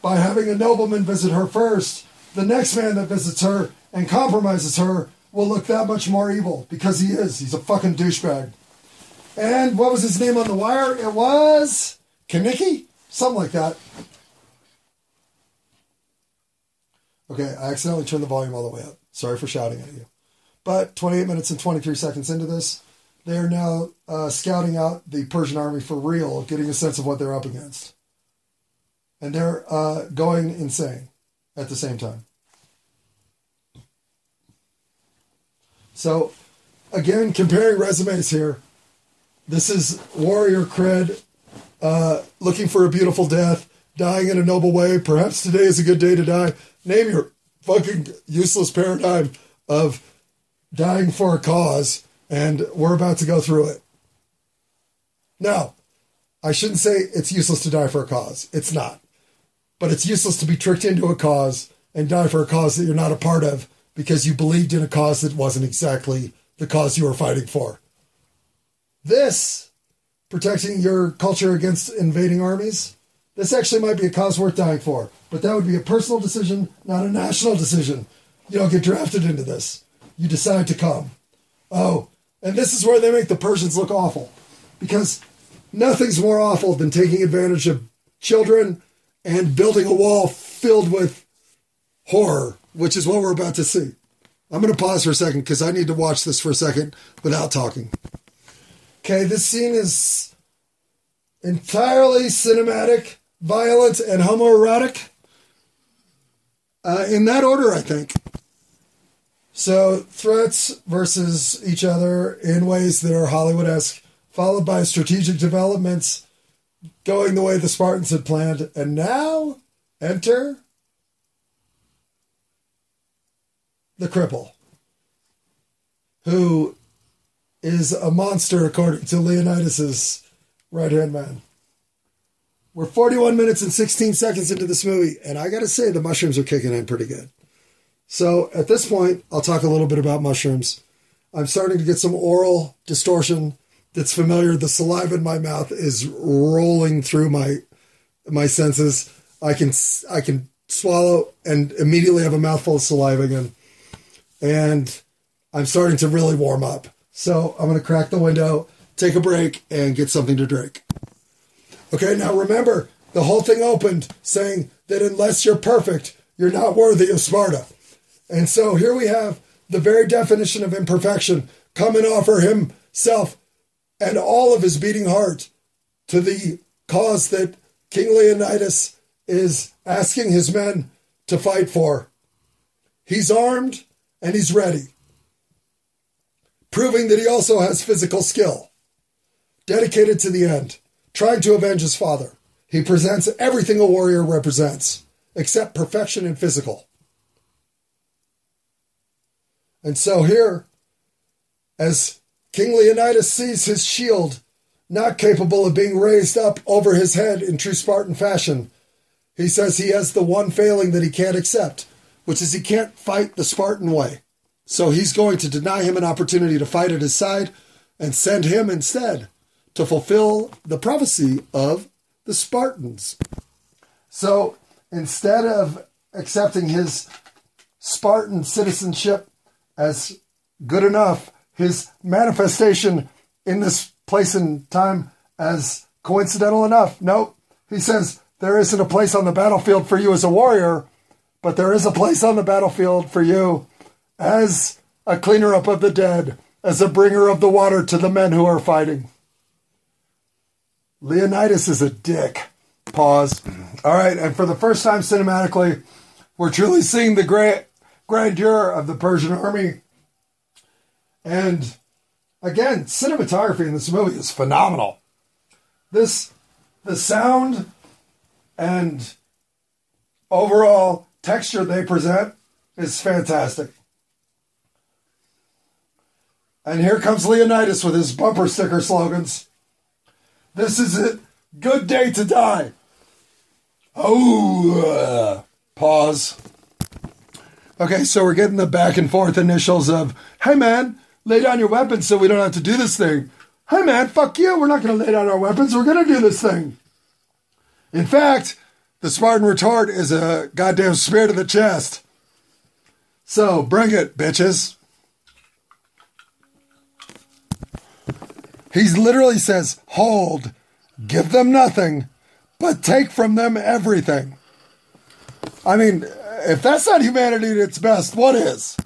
by having a nobleman visit her first. The next man that visits her and compromises her will look that much more evil because he is. He's a fucking douchebag. And what was his name on the wire? It was Kaniki? Something like that. Okay, I accidentally turned the volume all the way up. Sorry for shouting at you. But 28 minutes and 23 seconds into this, they are now uh, scouting out the Persian army for real, getting a sense of what they're up against. And they're uh, going insane at the same time. So, again, comparing resumes here. This is warrior cred, uh, looking for a beautiful death, dying in a noble way. Perhaps today is a good day to die. Name your fucking useless paradigm of dying for a cause, and we're about to go through it. Now, I shouldn't say it's useless to die for a cause. It's not. But it's useless to be tricked into a cause and die for a cause that you're not a part of because you believed in a cause that wasn't exactly the cause you were fighting for. This, protecting your culture against invading armies, this actually might be a cause worth dying for. But that would be a personal decision, not a national decision. You don't get drafted into this. You decide to come. Oh, and this is where they make the Persians look awful. Because nothing's more awful than taking advantage of children and building a wall filled with horror, which is what we're about to see. I'm going to pause for a second because I need to watch this for a second without talking. Okay, this scene is entirely cinematic, violent, and homoerotic. Uh, in that order, I think. So, threats versus each other in ways that are Hollywood esque, followed by strategic developments going the way the Spartans had planned. And now, enter the cripple, who is a monster according to Leonidas's right hand man. We're 41 minutes and 16 seconds into this movie, and I gotta say, the mushrooms are kicking in pretty good. So at this point, I'll talk a little bit about mushrooms. I'm starting to get some oral distortion that's familiar. The saliva in my mouth is rolling through my my senses. I can I can swallow and immediately have a mouthful of saliva again and I'm starting to really warm up. So I'm going to crack the window, take a break, and get something to drink. Okay, now remember, the whole thing opened saying that unless you're perfect, you're not worthy of Sparta. And so here we have the very definition of imperfection come and offer himself and all of his beating heart to the cause that King Leonidas is asking his men to fight for. He's armed, and he's ready, proving that he also has physical skill. Dedicated to the end, trying to avenge his father, he presents everything a warrior represents, except perfection in physical. And so here, as King Leonidas sees his shield not capable of being raised up over his head in true Spartan fashion, he says he has the one failing that he can't accept which is he can't fight the Spartan way. So he's going to deny him an opportunity to fight at his side and send him instead to fulfill the prophecy of the Spartans. So instead of accepting his Spartan citizenship as good enough, his manifestation in this place and time as coincidental enough, nope. He says, There isn't a place on the battlefield for you as a warrior but there is a place on the battlefield for you as a cleaner up of the dead, as a bringer of the water to the men who are fighting. Leonidas is a dick. Pause. All right, and for the first time cinematically, we're truly seeing the grandeur of the Persian army. And again, cinematography in this movie is phenomenal. This, the sound and overall texture they present is fantastic. And here comes Leonidas with his bumper sticker slogans. This is it. Good day to die. Oh, uh, pause. Okay, so we're getting the back and forth initials of, hey man, lay down your weapons so we don't have to do this thing. Hey man, fuck you, we're not going to lay down our weapons, we're going to do this thing. In fact, the Spartan retort is a goddamn spear to the chest. So bring it, bitches. He literally says, hold, give them nothing, but take from them everything. I mean, if that's not humanity at its best, what is?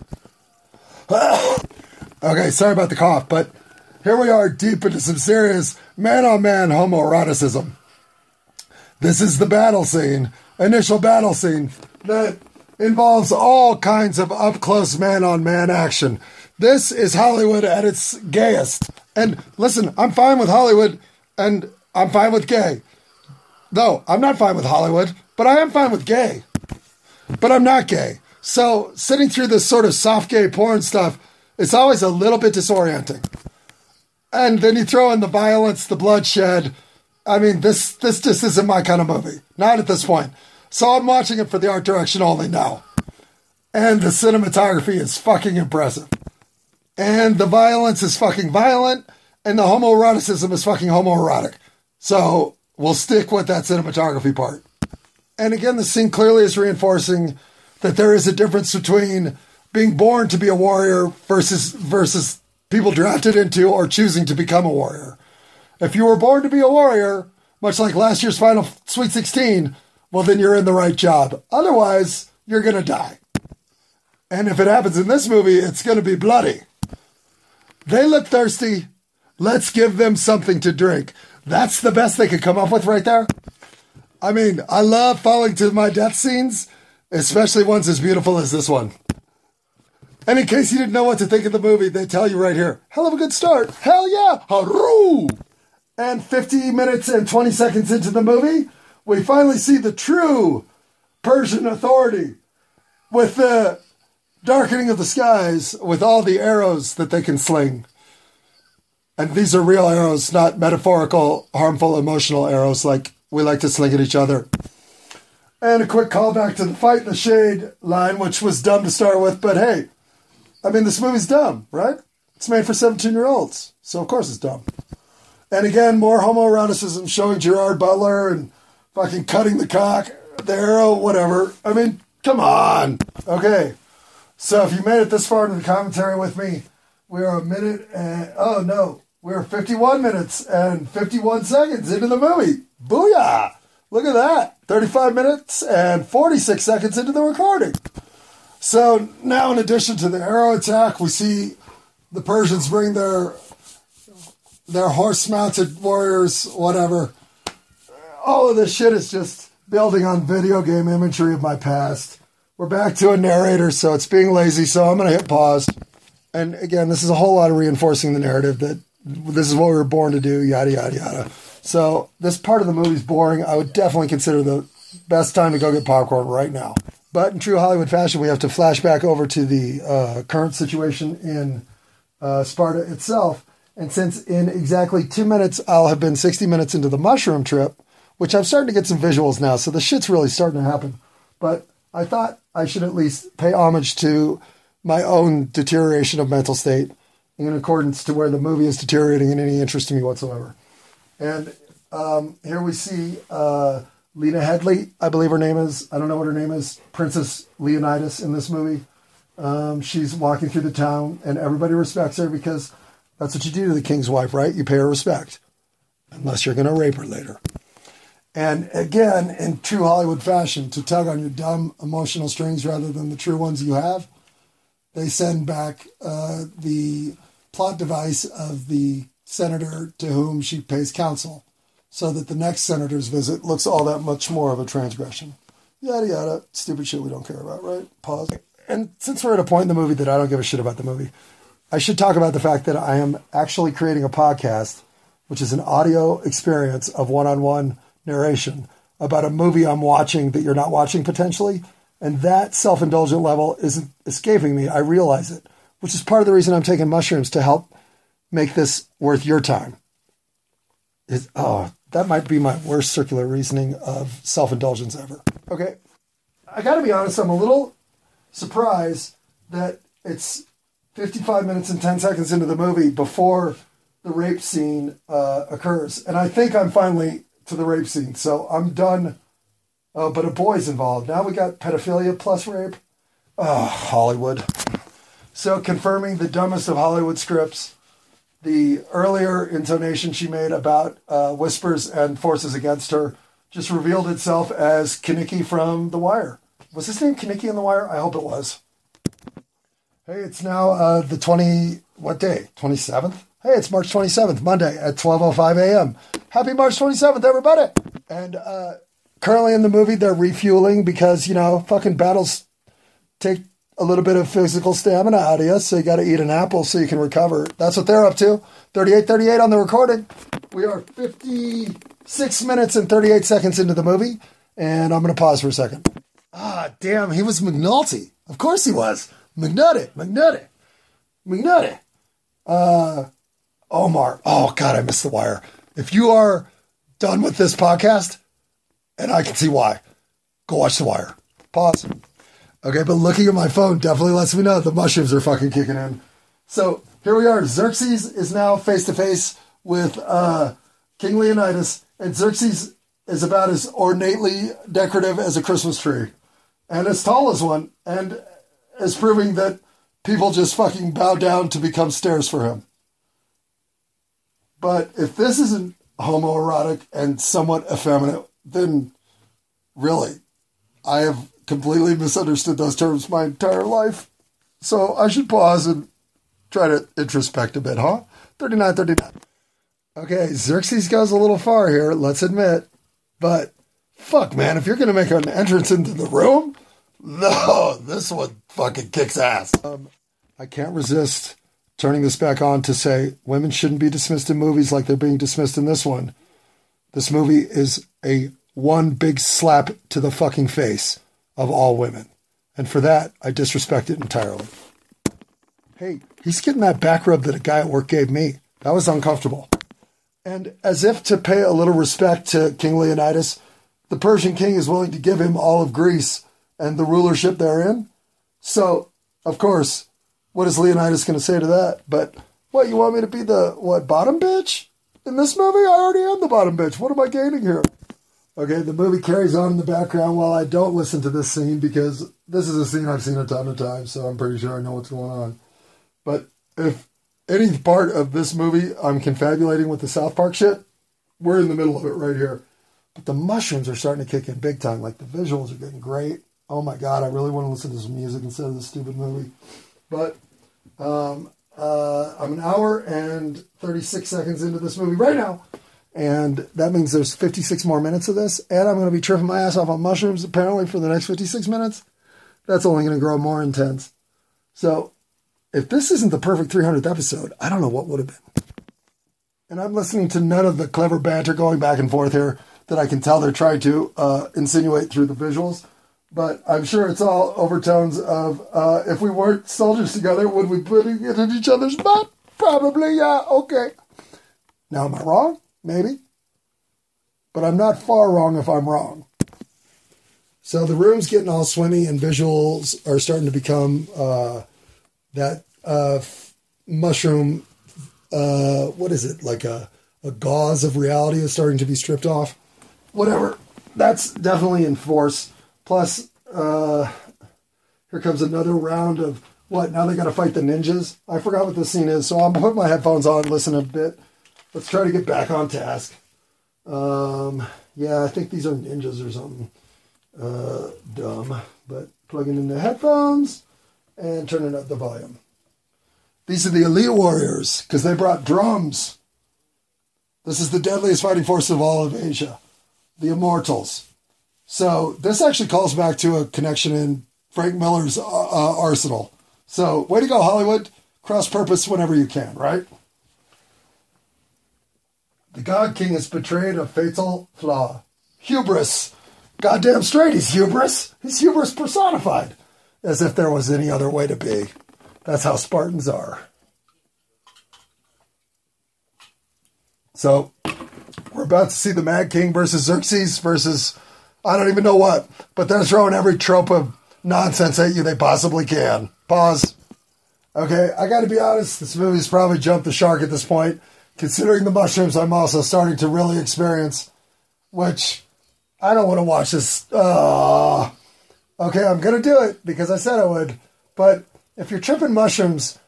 okay, sorry about the cough, but here we are deep into some serious man on man homoeroticism. This is the battle scene, initial battle scene that involves all kinds of up close man on man action. This is Hollywood at its gayest. And listen, I'm fine with Hollywood and I'm fine with gay. No, I'm not fine with Hollywood, but I am fine with gay. But I'm not gay. So sitting through this sort of soft gay porn stuff, it's always a little bit disorienting. And then you throw in the violence, the bloodshed, I mean, this this just isn't my kind of movie. Not at this point. So I'm watching it for the art direction only now. And the cinematography is fucking impressive. And the violence is fucking violent. And the homoeroticism is fucking homoerotic. So we'll stick with that cinematography part. And again, the scene clearly is reinforcing that there is a difference between being born to be a warrior versus versus people drafted into or choosing to become a warrior. If you were born to be a warrior, much like last year's final Sweet 16, well, then you're in the right job. Otherwise, you're going to die. And if it happens in this movie, it's going to be bloody. They look thirsty. Let's give them something to drink. That's the best they could come up with right there. I mean, I love falling to my death scenes, especially ones as beautiful as this one. And in case you didn't know what to think of the movie, they tell you right here. Hell of a good start. Hell yeah. Haroo! And 50 minutes and 20 seconds into the movie, we finally see the true Persian authority with the darkening of the skies, with all the arrows that they can sling. And these are real arrows, not metaphorical, harmful, emotional arrows like we like to sling at each other. And a quick callback to the fight in the shade line, which was dumb to start with, but hey, I mean, this movie's dumb, right? It's made for 17 year olds, so of course it's dumb. And again, more homoeroticism showing Gerard Butler and fucking cutting the cock, the arrow, whatever. I mean, come on. Okay. So if you made it this far into the commentary with me, we are a minute and, oh no, we're 51 minutes and 51 seconds into the movie. Booyah! Look at that. 35 minutes and 46 seconds into the recording. So now, in addition to the arrow attack, we see the Persians bring their their horse-mounted warriors, whatever. All of this shit is just building on video game imagery of my past. We're back to a narrator, so it's being lazy. So I'm going to hit pause. And again, this is a whole lot of reinforcing the narrative that this is what we were born to do, yada yada yada. So this part of the movie is boring. I would definitely consider the best time to go get popcorn right now. But in true Hollywood fashion, we have to flash back over to the uh, current situation in uh, Sparta itself. And since in exactly two minutes, I'll have been 60 minutes into the mushroom trip, which I'm starting to get some visuals now. So the shit's really starting to happen. But I thought I should at least pay homage to my own deterioration of mental state in accordance to where the movie is deteriorating in any interest to me whatsoever. And um, here we see uh, Lena Headey, I believe her name is. I don't know what her name is. Princess Leonidas in this movie. Um, she's walking through the town, and everybody respects her because that's what you do to the king's wife, right? You pay her respect, unless you're going to rape her later. And again, in true Hollywood fashion, to tug on your dumb emotional strings rather than the true ones you have, they send back uh, the plot device of the senator to whom she pays counsel so that the next senator's visit looks all that much more of a transgression. Yada yada. Stupid shit we don't care about, right? Pause. And since we're at a point in the movie that I don't give a shit about the movie, I should talk about the fact that I am actually creating a podcast, which is an audio experience of one on one narration about a movie I'm watching that you're not watching potentially. And that self indulgent level isn't escaping me. I realize it, which is part of the reason I'm taking mushrooms to help make this worth your time? Is, oh, that might be my worst circular reasoning of self indulgence ever. Okay. I got to be honest, I'm a little surprised that it's 55 minutes and 10 seconds into the movie before the rape scene uh, occurs. And I think I'm finally to the rape scene. So I'm done. Oh, but a boy's involved. Now we got pedophilia plus rape. Oh, Hollywood. So confirming the dumbest of Hollywood scripts the earlier intonation she made about uh, whispers and forces against her just revealed itself as Kenickie from The Wire. Was his name Kenickie in The Wire? I hope it was. Hey, it's now uh, the 20, what day? 27th? Hey, it's March 27th, Monday at 12.05 a.m. Happy March 27th, everybody! And uh, currently in the movie, they're refueling because, you know, fucking battles take a little bit of physical stamina out of you, so you got to eat an apple so you can recover. That's what they're up to. 38 38 on the recording. We are 56 minutes and 38 seconds into the movie, and I'm to pause for a second. Ah, damn, he was McNulty. Of course he was. McNutty, McNutty, McNutty. Uh, Omar. Oh, God, I missed the wire. If you are done with this podcast, and I can see why. Go watch The Wire. Pause. Okay, but looking at my phone definitely lets me know the mushrooms are fucking kicking in. So here we are. Xerxes is now face to face with uh, King Leonidas, and Xerxes is about as ornately decorative as a Christmas tree, and as tall as one, and is proving that people just fucking bow down to become stairs for him. But if this isn't homoerotic and somewhat effeminate, then really, I have completely misunderstood those terms my entire life. So I should pause and try to introspect a bit, huh? 39, 39. Okay, Xerxes goes a little far here, let's admit. But fuck, man, if you're going to make an entrance into the room, no, this one fucking kicks ass. Um, I can't resist turning this back on to say women shouldn't be dismissed in movies like they're being dismissed in this one. This movie is a one big slap to the fucking face of all women. And for that, I disrespect it entirely. Hey, he's getting that back rub that a guy at work gave me. That was uncomfortable. And as if to pay a little respect to King Leonidas, the Persian king is willing to give him all of Greece and the rulership therein. So, of course, what is Leonidas going to say to that? But, what, you want me to be the, what, bottom bitch? In this movie, I already am the bottom bitch. What am I gaining here? Okay, the movie carries on in the background while I don't listen to this scene because this is a scene I've seen a ton of times, so I'm pretty sure I know what's going on. But if any part of this movie I'm confabulating with the South Park shit, we're in the middle of it right here. But the mushrooms are starting to kick in big time. Like the visuals are getting great. Oh my god, I really want to listen to some music instead of this stupid movie. But um, uh, I'm an hour and 36 seconds into this movie right now. And that means there's 56 more minutes of this. And I'm going to be tripping my ass off on mushrooms apparently for the next 56 minutes. That's only going to grow more intense. So if this isn't the perfect 300th episode, I don't know what would have been. And I'm listening to none of the clever banter going back and forth here that I can tell they're trying to uh, insinuate through the visuals. But I'm sure it's all overtones of uh, if we weren't soldiers together, would we put it in each other's butt? Probably, yeah, okay. Now, am I wrong? Maybe. But I'm not far wrong if I'm wrong. So the room's getting all swimmy, and visuals are starting to become uh, that uh, mushroom. Uh, what is it? Like a, a gauze of reality is starting to be stripped off. Whatever. That's definitely in force. Plus, uh, here comes another round of what? Now they got to fight the ninjas. I forgot what the scene is, so I'm putting my headphones on, listen a bit. Let's try to get back on task. Um, yeah, I think these are ninjas or something. Uh, dumb, but plugging in the headphones and turning up the volume. These are the elite warriors because they brought drums. This is the deadliest fighting force of all of Asia, the Immortals. So this actually calls back to a connection in Frank Miller's uh, uh, arsenal. So way to go, Hollywood! Cross purpose whenever you can, right? The God King has betrayed a fatal flaw. Hubris. Goddamn straight, he's hubris. He's hubris personified. As if there was any other way to be. That's how Spartans are. So, we're about to see the Mad King versus Xerxes versus I don't even know what, but they're throwing every trope of nonsense at you they possibly can. Pause. Okay, I gotta be honest, this movie's probably jumped the shark at this point considering the mushrooms I'm also starting to really experience, which I don't want to watch this. Uh, okay, I'm to do it because I said I would. But if you're tripping mushrooms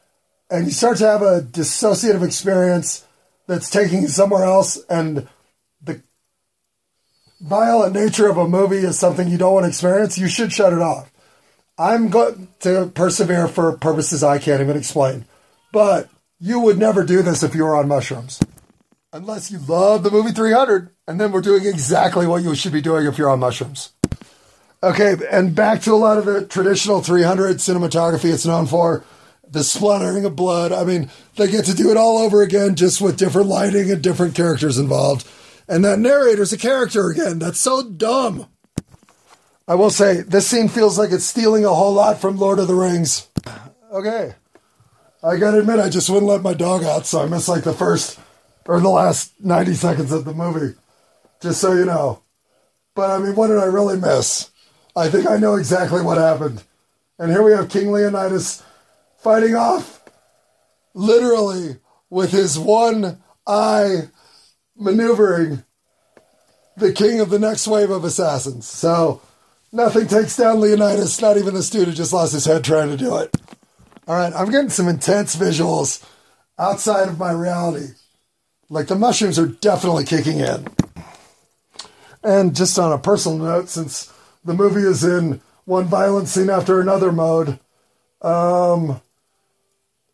and you start to have a dissociative experience that's taking you somewhere else and violent nature of a movie is something you don't want to experience, you should shut it off. I'm going to persevere for purposes I can't even explain. But you would never do this if you were on mushrooms. Unless you love the movie 300, and then we're doing exactly what you should be doing if you're on mushrooms. Okay, and back to a lot of the traditional 300 cinematography it's known for the spluttering of blood. I mean, they get to do it all over again, just with different lighting and different characters involved. And that narrator's a character again. That's so dumb. I will say, this scene feels like it's stealing a whole lot from Lord of the Rings. Okay. I gotta admit, I just wouldn't let my dog out, so I missed like the first or the last 90 seconds of the movie. just so you know. But I mean, what did I really miss? I think I know exactly what happened. And here we have King Leonidas fighting off, literally, with his one eye maneuvering the king of the next wave of assassins. So nothing takes down Leonidas, not even this dude who just lost his head trying to do it. All right, I'm getting some intense visuals outside of my reality. Like the mushrooms are definitely kicking in. And just on a personal note, since the movie is in one violent scene after another mode, um,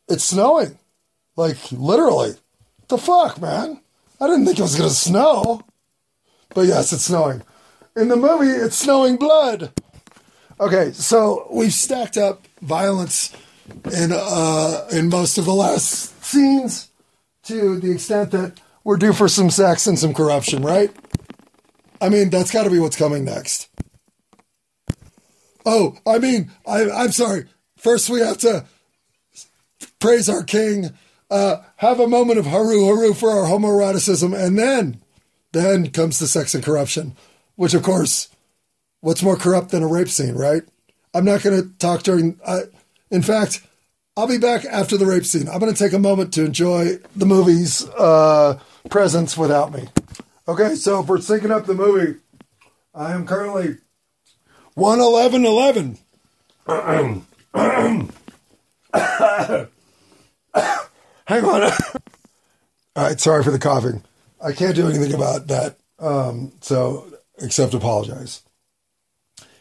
it's snowing. Like literally. What the fuck, man? I didn't think it was gonna snow. But yes, it's snowing. In the movie, it's snowing blood. Okay, so we've stacked up violence in uh, in most of the last scenes to the extent that we're due for some sex and some corruption, right? I mean, that's got to be what's coming next. Oh, I mean, I, I'm sorry. First, we have to praise our king, uh, have a moment of haru haru for our homoeroticism, and then, then comes the sex and corruption, which, of course, what's more corrupt than a rape scene, right? I'm not going to talk during. Uh, in fact, I'll be back after the rape scene. I'm going to take a moment to enjoy the movie's uh, presence without me. Okay, so if we're syncing up the movie, I am currently 11111. Hang on. All right, sorry for the coughing. I can't do anything about that, um, so except apologize.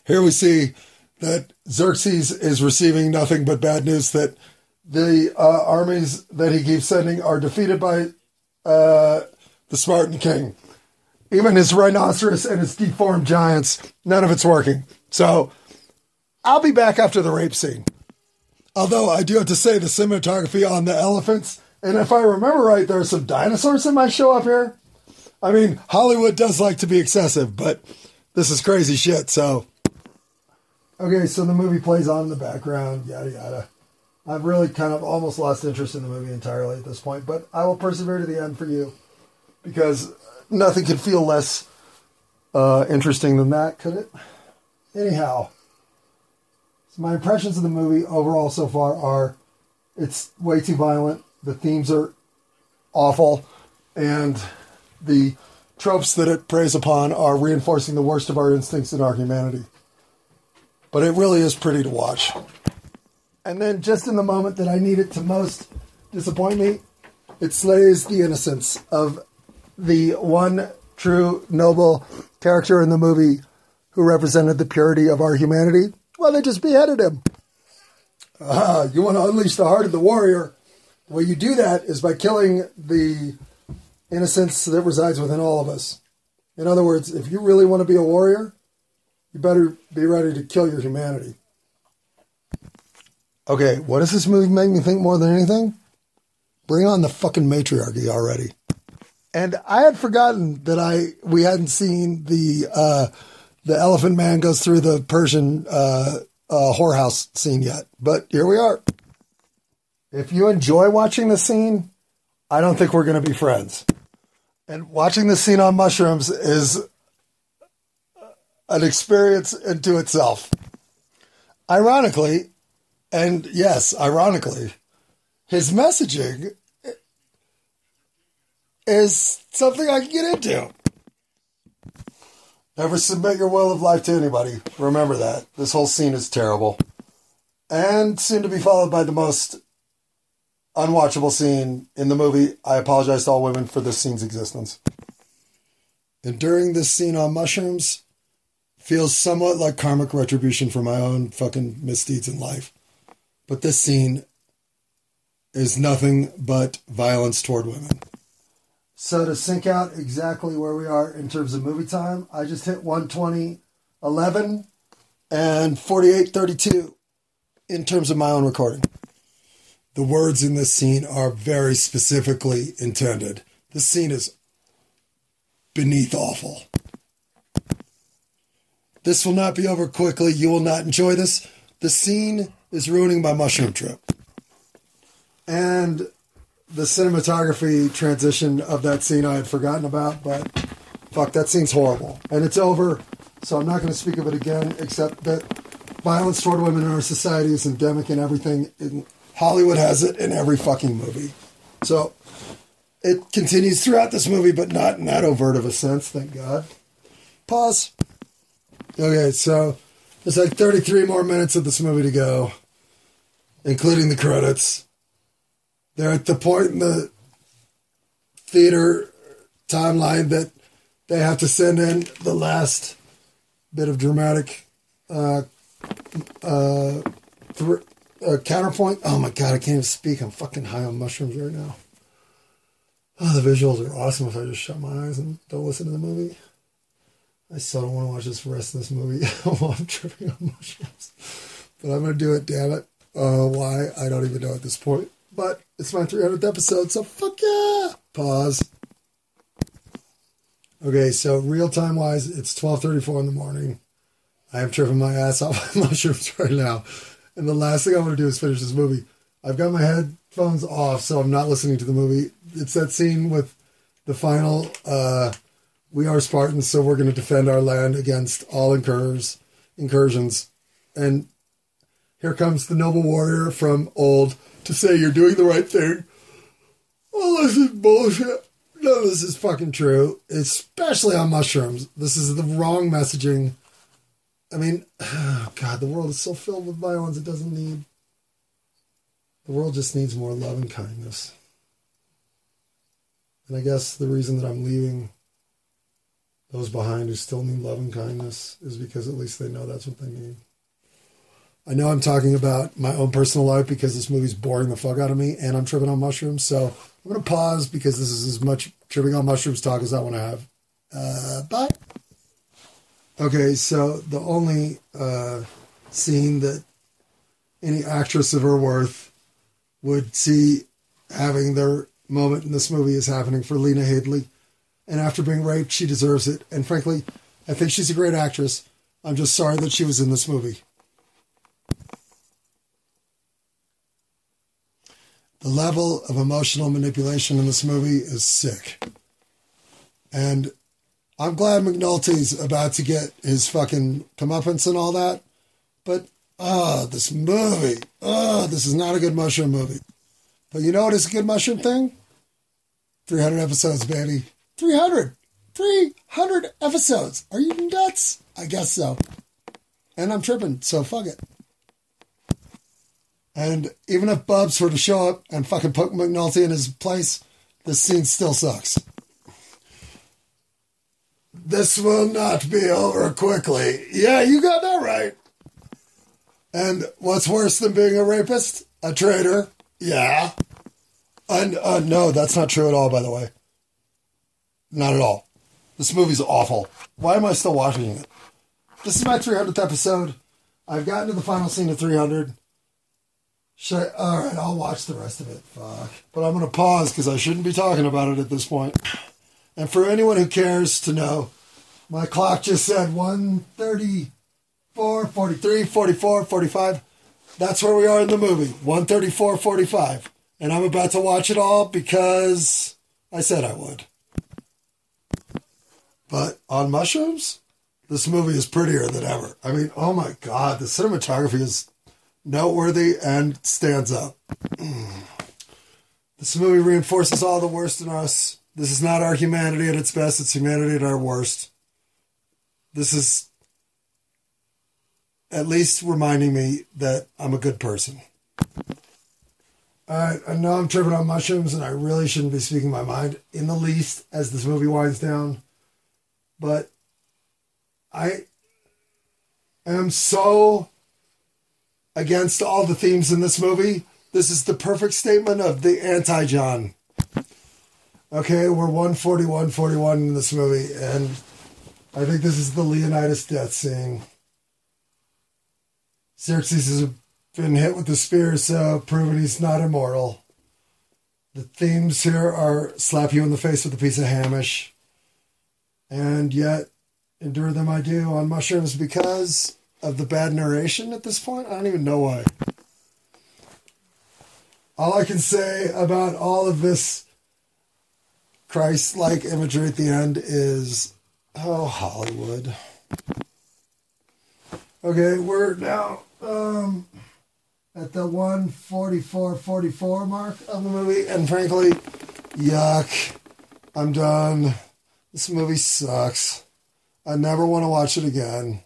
Here we see that Xerxes is receiving nothing but bad news that the uh, armies that he keeps sending are defeated by uh, the Spartan king. Even his rhinoceros and his deformed giants, none of it's working. So I'll be back after the rape scene. Although I do have to say the cinematography on the elephants, and if I remember right, there are some dinosaurs that might show up here. I mean, Hollywood does like to be excessive, but this is crazy shit, so. Okay, so the movie plays on in the background, yada yada. I've really kind of almost lost interest in the movie entirely at this point, but I will persevere to the end for you because nothing could feel less uh, interesting than that, could it? Anyhow, my impressions of the movie overall so far are it's way too violent. The themes are awful, and the tropes that it preys upon are reinforcing the worst of our instincts in our humanity. But it really is pretty to watch. And then, just in the moment that I need it to most disappoint me, it slays the innocence of the one true noble character in the movie who represented the purity of our humanity. Well, they just beheaded him. Ah, you want to unleash the heart of the warrior. The way you do that is by killing the innocence that resides within all of us. In other words, if you really want to be a warrior, you better be ready to kill your humanity. Okay, what does this movie make me think more than anything? Bring on the fucking matriarchy already. And I had forgotten that I we hadn't seen the uh, the Elephant Man goes through the Persian uh, uh, whorehouse scene yet, but here we are. If you enjoy watching the scene, I don't think we're going to be friends. And watching the scene on mushrooms is an experience into itself. Ironically, and yes, ironically, his messaging is something I can get into. Never submit your will of life to anybody. Remember that. This whole scene is terrible. And soon to be followed by the most unwatchable scene in the movie. I apologize to all women for this scene's existence. And during this scene on mushrooms, feels somewhat like karmic retribution for my own fucking misdeeds in life. But this scene is nothing but violence toward women. So to sync out exactly where we are in terms of movie time, I just hit 120 11 and 48 32 in terms of my own recording. The words in this scene are very specifically intended. This scene is beneath awful. This will not be over quickly. You will not enjoy this. The scene is ruining my mushroom trip. And the cinematography transition of that scene I had forgotten about, but Fuck, that scene's horrible. And it's over, so I'm not going to speak of it again, except that violence toward women in our society is endemic in everything. In Hollywood has it in every fucking movie. So it continues throughout this movie, but not in that overt of a sense, thank God. Pause. Okay, so there's like 33 more minutes of this movie to go, including the credits. They're at the point in the theater timeline that they have to send in the last bit of dramatic uh, uh, th- uh, counterpoint. Oh my god, I can't even speak. I'm fucking high on mushrooms right now. Oh, the visuals are awesome if I just shut my eyes and don't listen to the movie. I still don't want to watch this rest of this movie while I'm tripping on mushrooms. But I'm going to do it, damn it. Uh, why? I don't even know at this point. But it's my 300th episode, so fuck yeah! Pause. Okay, so real time wise, it's 12:34 in the morning. I am tripping my ass off on mushrooms right now, and the last thing I want to do is finish this movie. I've got my headphones off, so I'm not listening to the movie. It's that scene with the final. Uh, we are Spartans, so we're going to defend our land against all incurs, incursions. And here comes the noble warrior from old to say you're doing the right thing. Oh, this is bullshit. No, this is fucking true, especially on mushrooms. This is the wrong messaging. I mean, oh God, the world is so filled with violence, it doesn't need. The world just needs more love and kindness. And I guess the reason that I'm leaving those behind who still need love and kindness is because at least they know that's what they need. I know I'm talking about my own personal life because this movie's boring the fuck out of me and I'm tripping on mushrooms. So I'm going to pause because this is as much tripping on mushrooms talk as I want to have. Uh, bye. Okay, so the only uh, scene that any actress of her worth would see having their moment in this movie is happening for Lena Headey and after being raped, she deserves it. And frankly, I think she's a great actress. I'm just sorry that she was in this movie. The level of emotional manipulation in this movie is sick. And I'm glad McNulty's about to get his fucking comeuppance and all that. But, ah, this movie. Oh, this is not a good mushroom movie. But you know what is a good mushroom thing? 300 episodes, baby. 300. 300 episodes. Are you nuts? I guess so. And I'm tripping, so fuck it. And even if Bubs were to show up and fucking put McNulty in his place, this scene still sucks. This will not be over quickly. Yeah, you got that right. And what's worse than being a rapist? A traitor? Yeah. And uh, no, that's not true at all, by the way. Not at all. This movie's awful. Why am I still watching it? This is my 300th episode. I've gotten to the final scene of 300. All right, I'll watch the rest of it. Fuck. But I'm going to pause because I shouldn't be talking about it at this point. And for anyone who cares to know, my clock just said 134, 43, 44, 45. That's where we are in the movie. 134, 45. And I'm about to watch it all because I said I would. But on mushrooms, this movie is prettier than ever. I mean, oh my God, the cinematography is noteworthy and stands up. This movie reinforces all the worst in us. This is not our humanity at its best, it's humanity at our worst. This is at least reminding me that I'm a good person. I know I'm tripping on mushrooms and I really shouldn't be speaking my mind in the least as this movie winds down. But I am so against all the themes in this movie. This is the perfect statement of the anti John. Okay, we're 141 41 in this movie, and I think this is the Leonidas death scene. Xerxes has been hit with the spear, so proving he's not immortal. The themes here are slap you in the face with a piece of hamish and yet endure them I do on mushrooms because of the bad narration at this point. I don't even know why. All I can say about all of this Christ like imagery at the end is Oh, Hollywood. Okay, we're now um, at the 144.44 mark of the movie, and frankly, yuck. I'm done. This movie sucks. I never want to watch it again.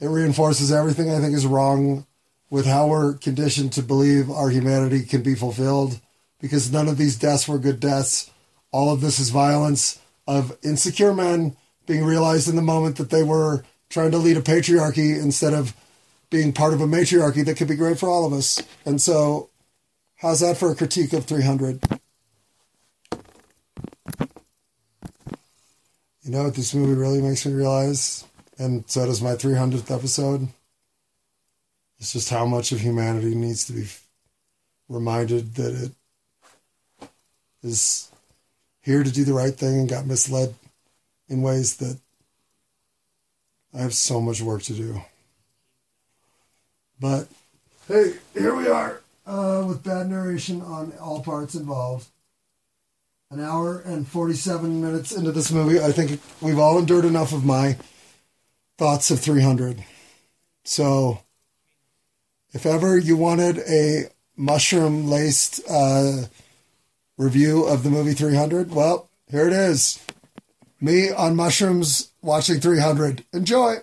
It reinforces everything I think is wrong with how we're conditioned to believe our humanity can be fulfilled because none of these deaths were good deaths. All of this is violence of insecure men being realized in the moment that they were trying to lead a patriarchy instead of being part of a matriarchy that could be great for all of us. And so, how's that for a critique of 300? You know what this movie really makes me realize? And so does my 300th episode. It's just how much of humanity needs to be reminded that it is here to do the right thing and got misled in ways that I have so much work to do. But hey, here we are uh, with bad narration on all parts involved. An hour and 47 minutes into this movie. I think we've all endured enough of my thoughts of 300. So, if ever you wanted a mushroom laced uh, review of the movie 300, well, here it is. Me on mushrooms watching 300. Enjoy.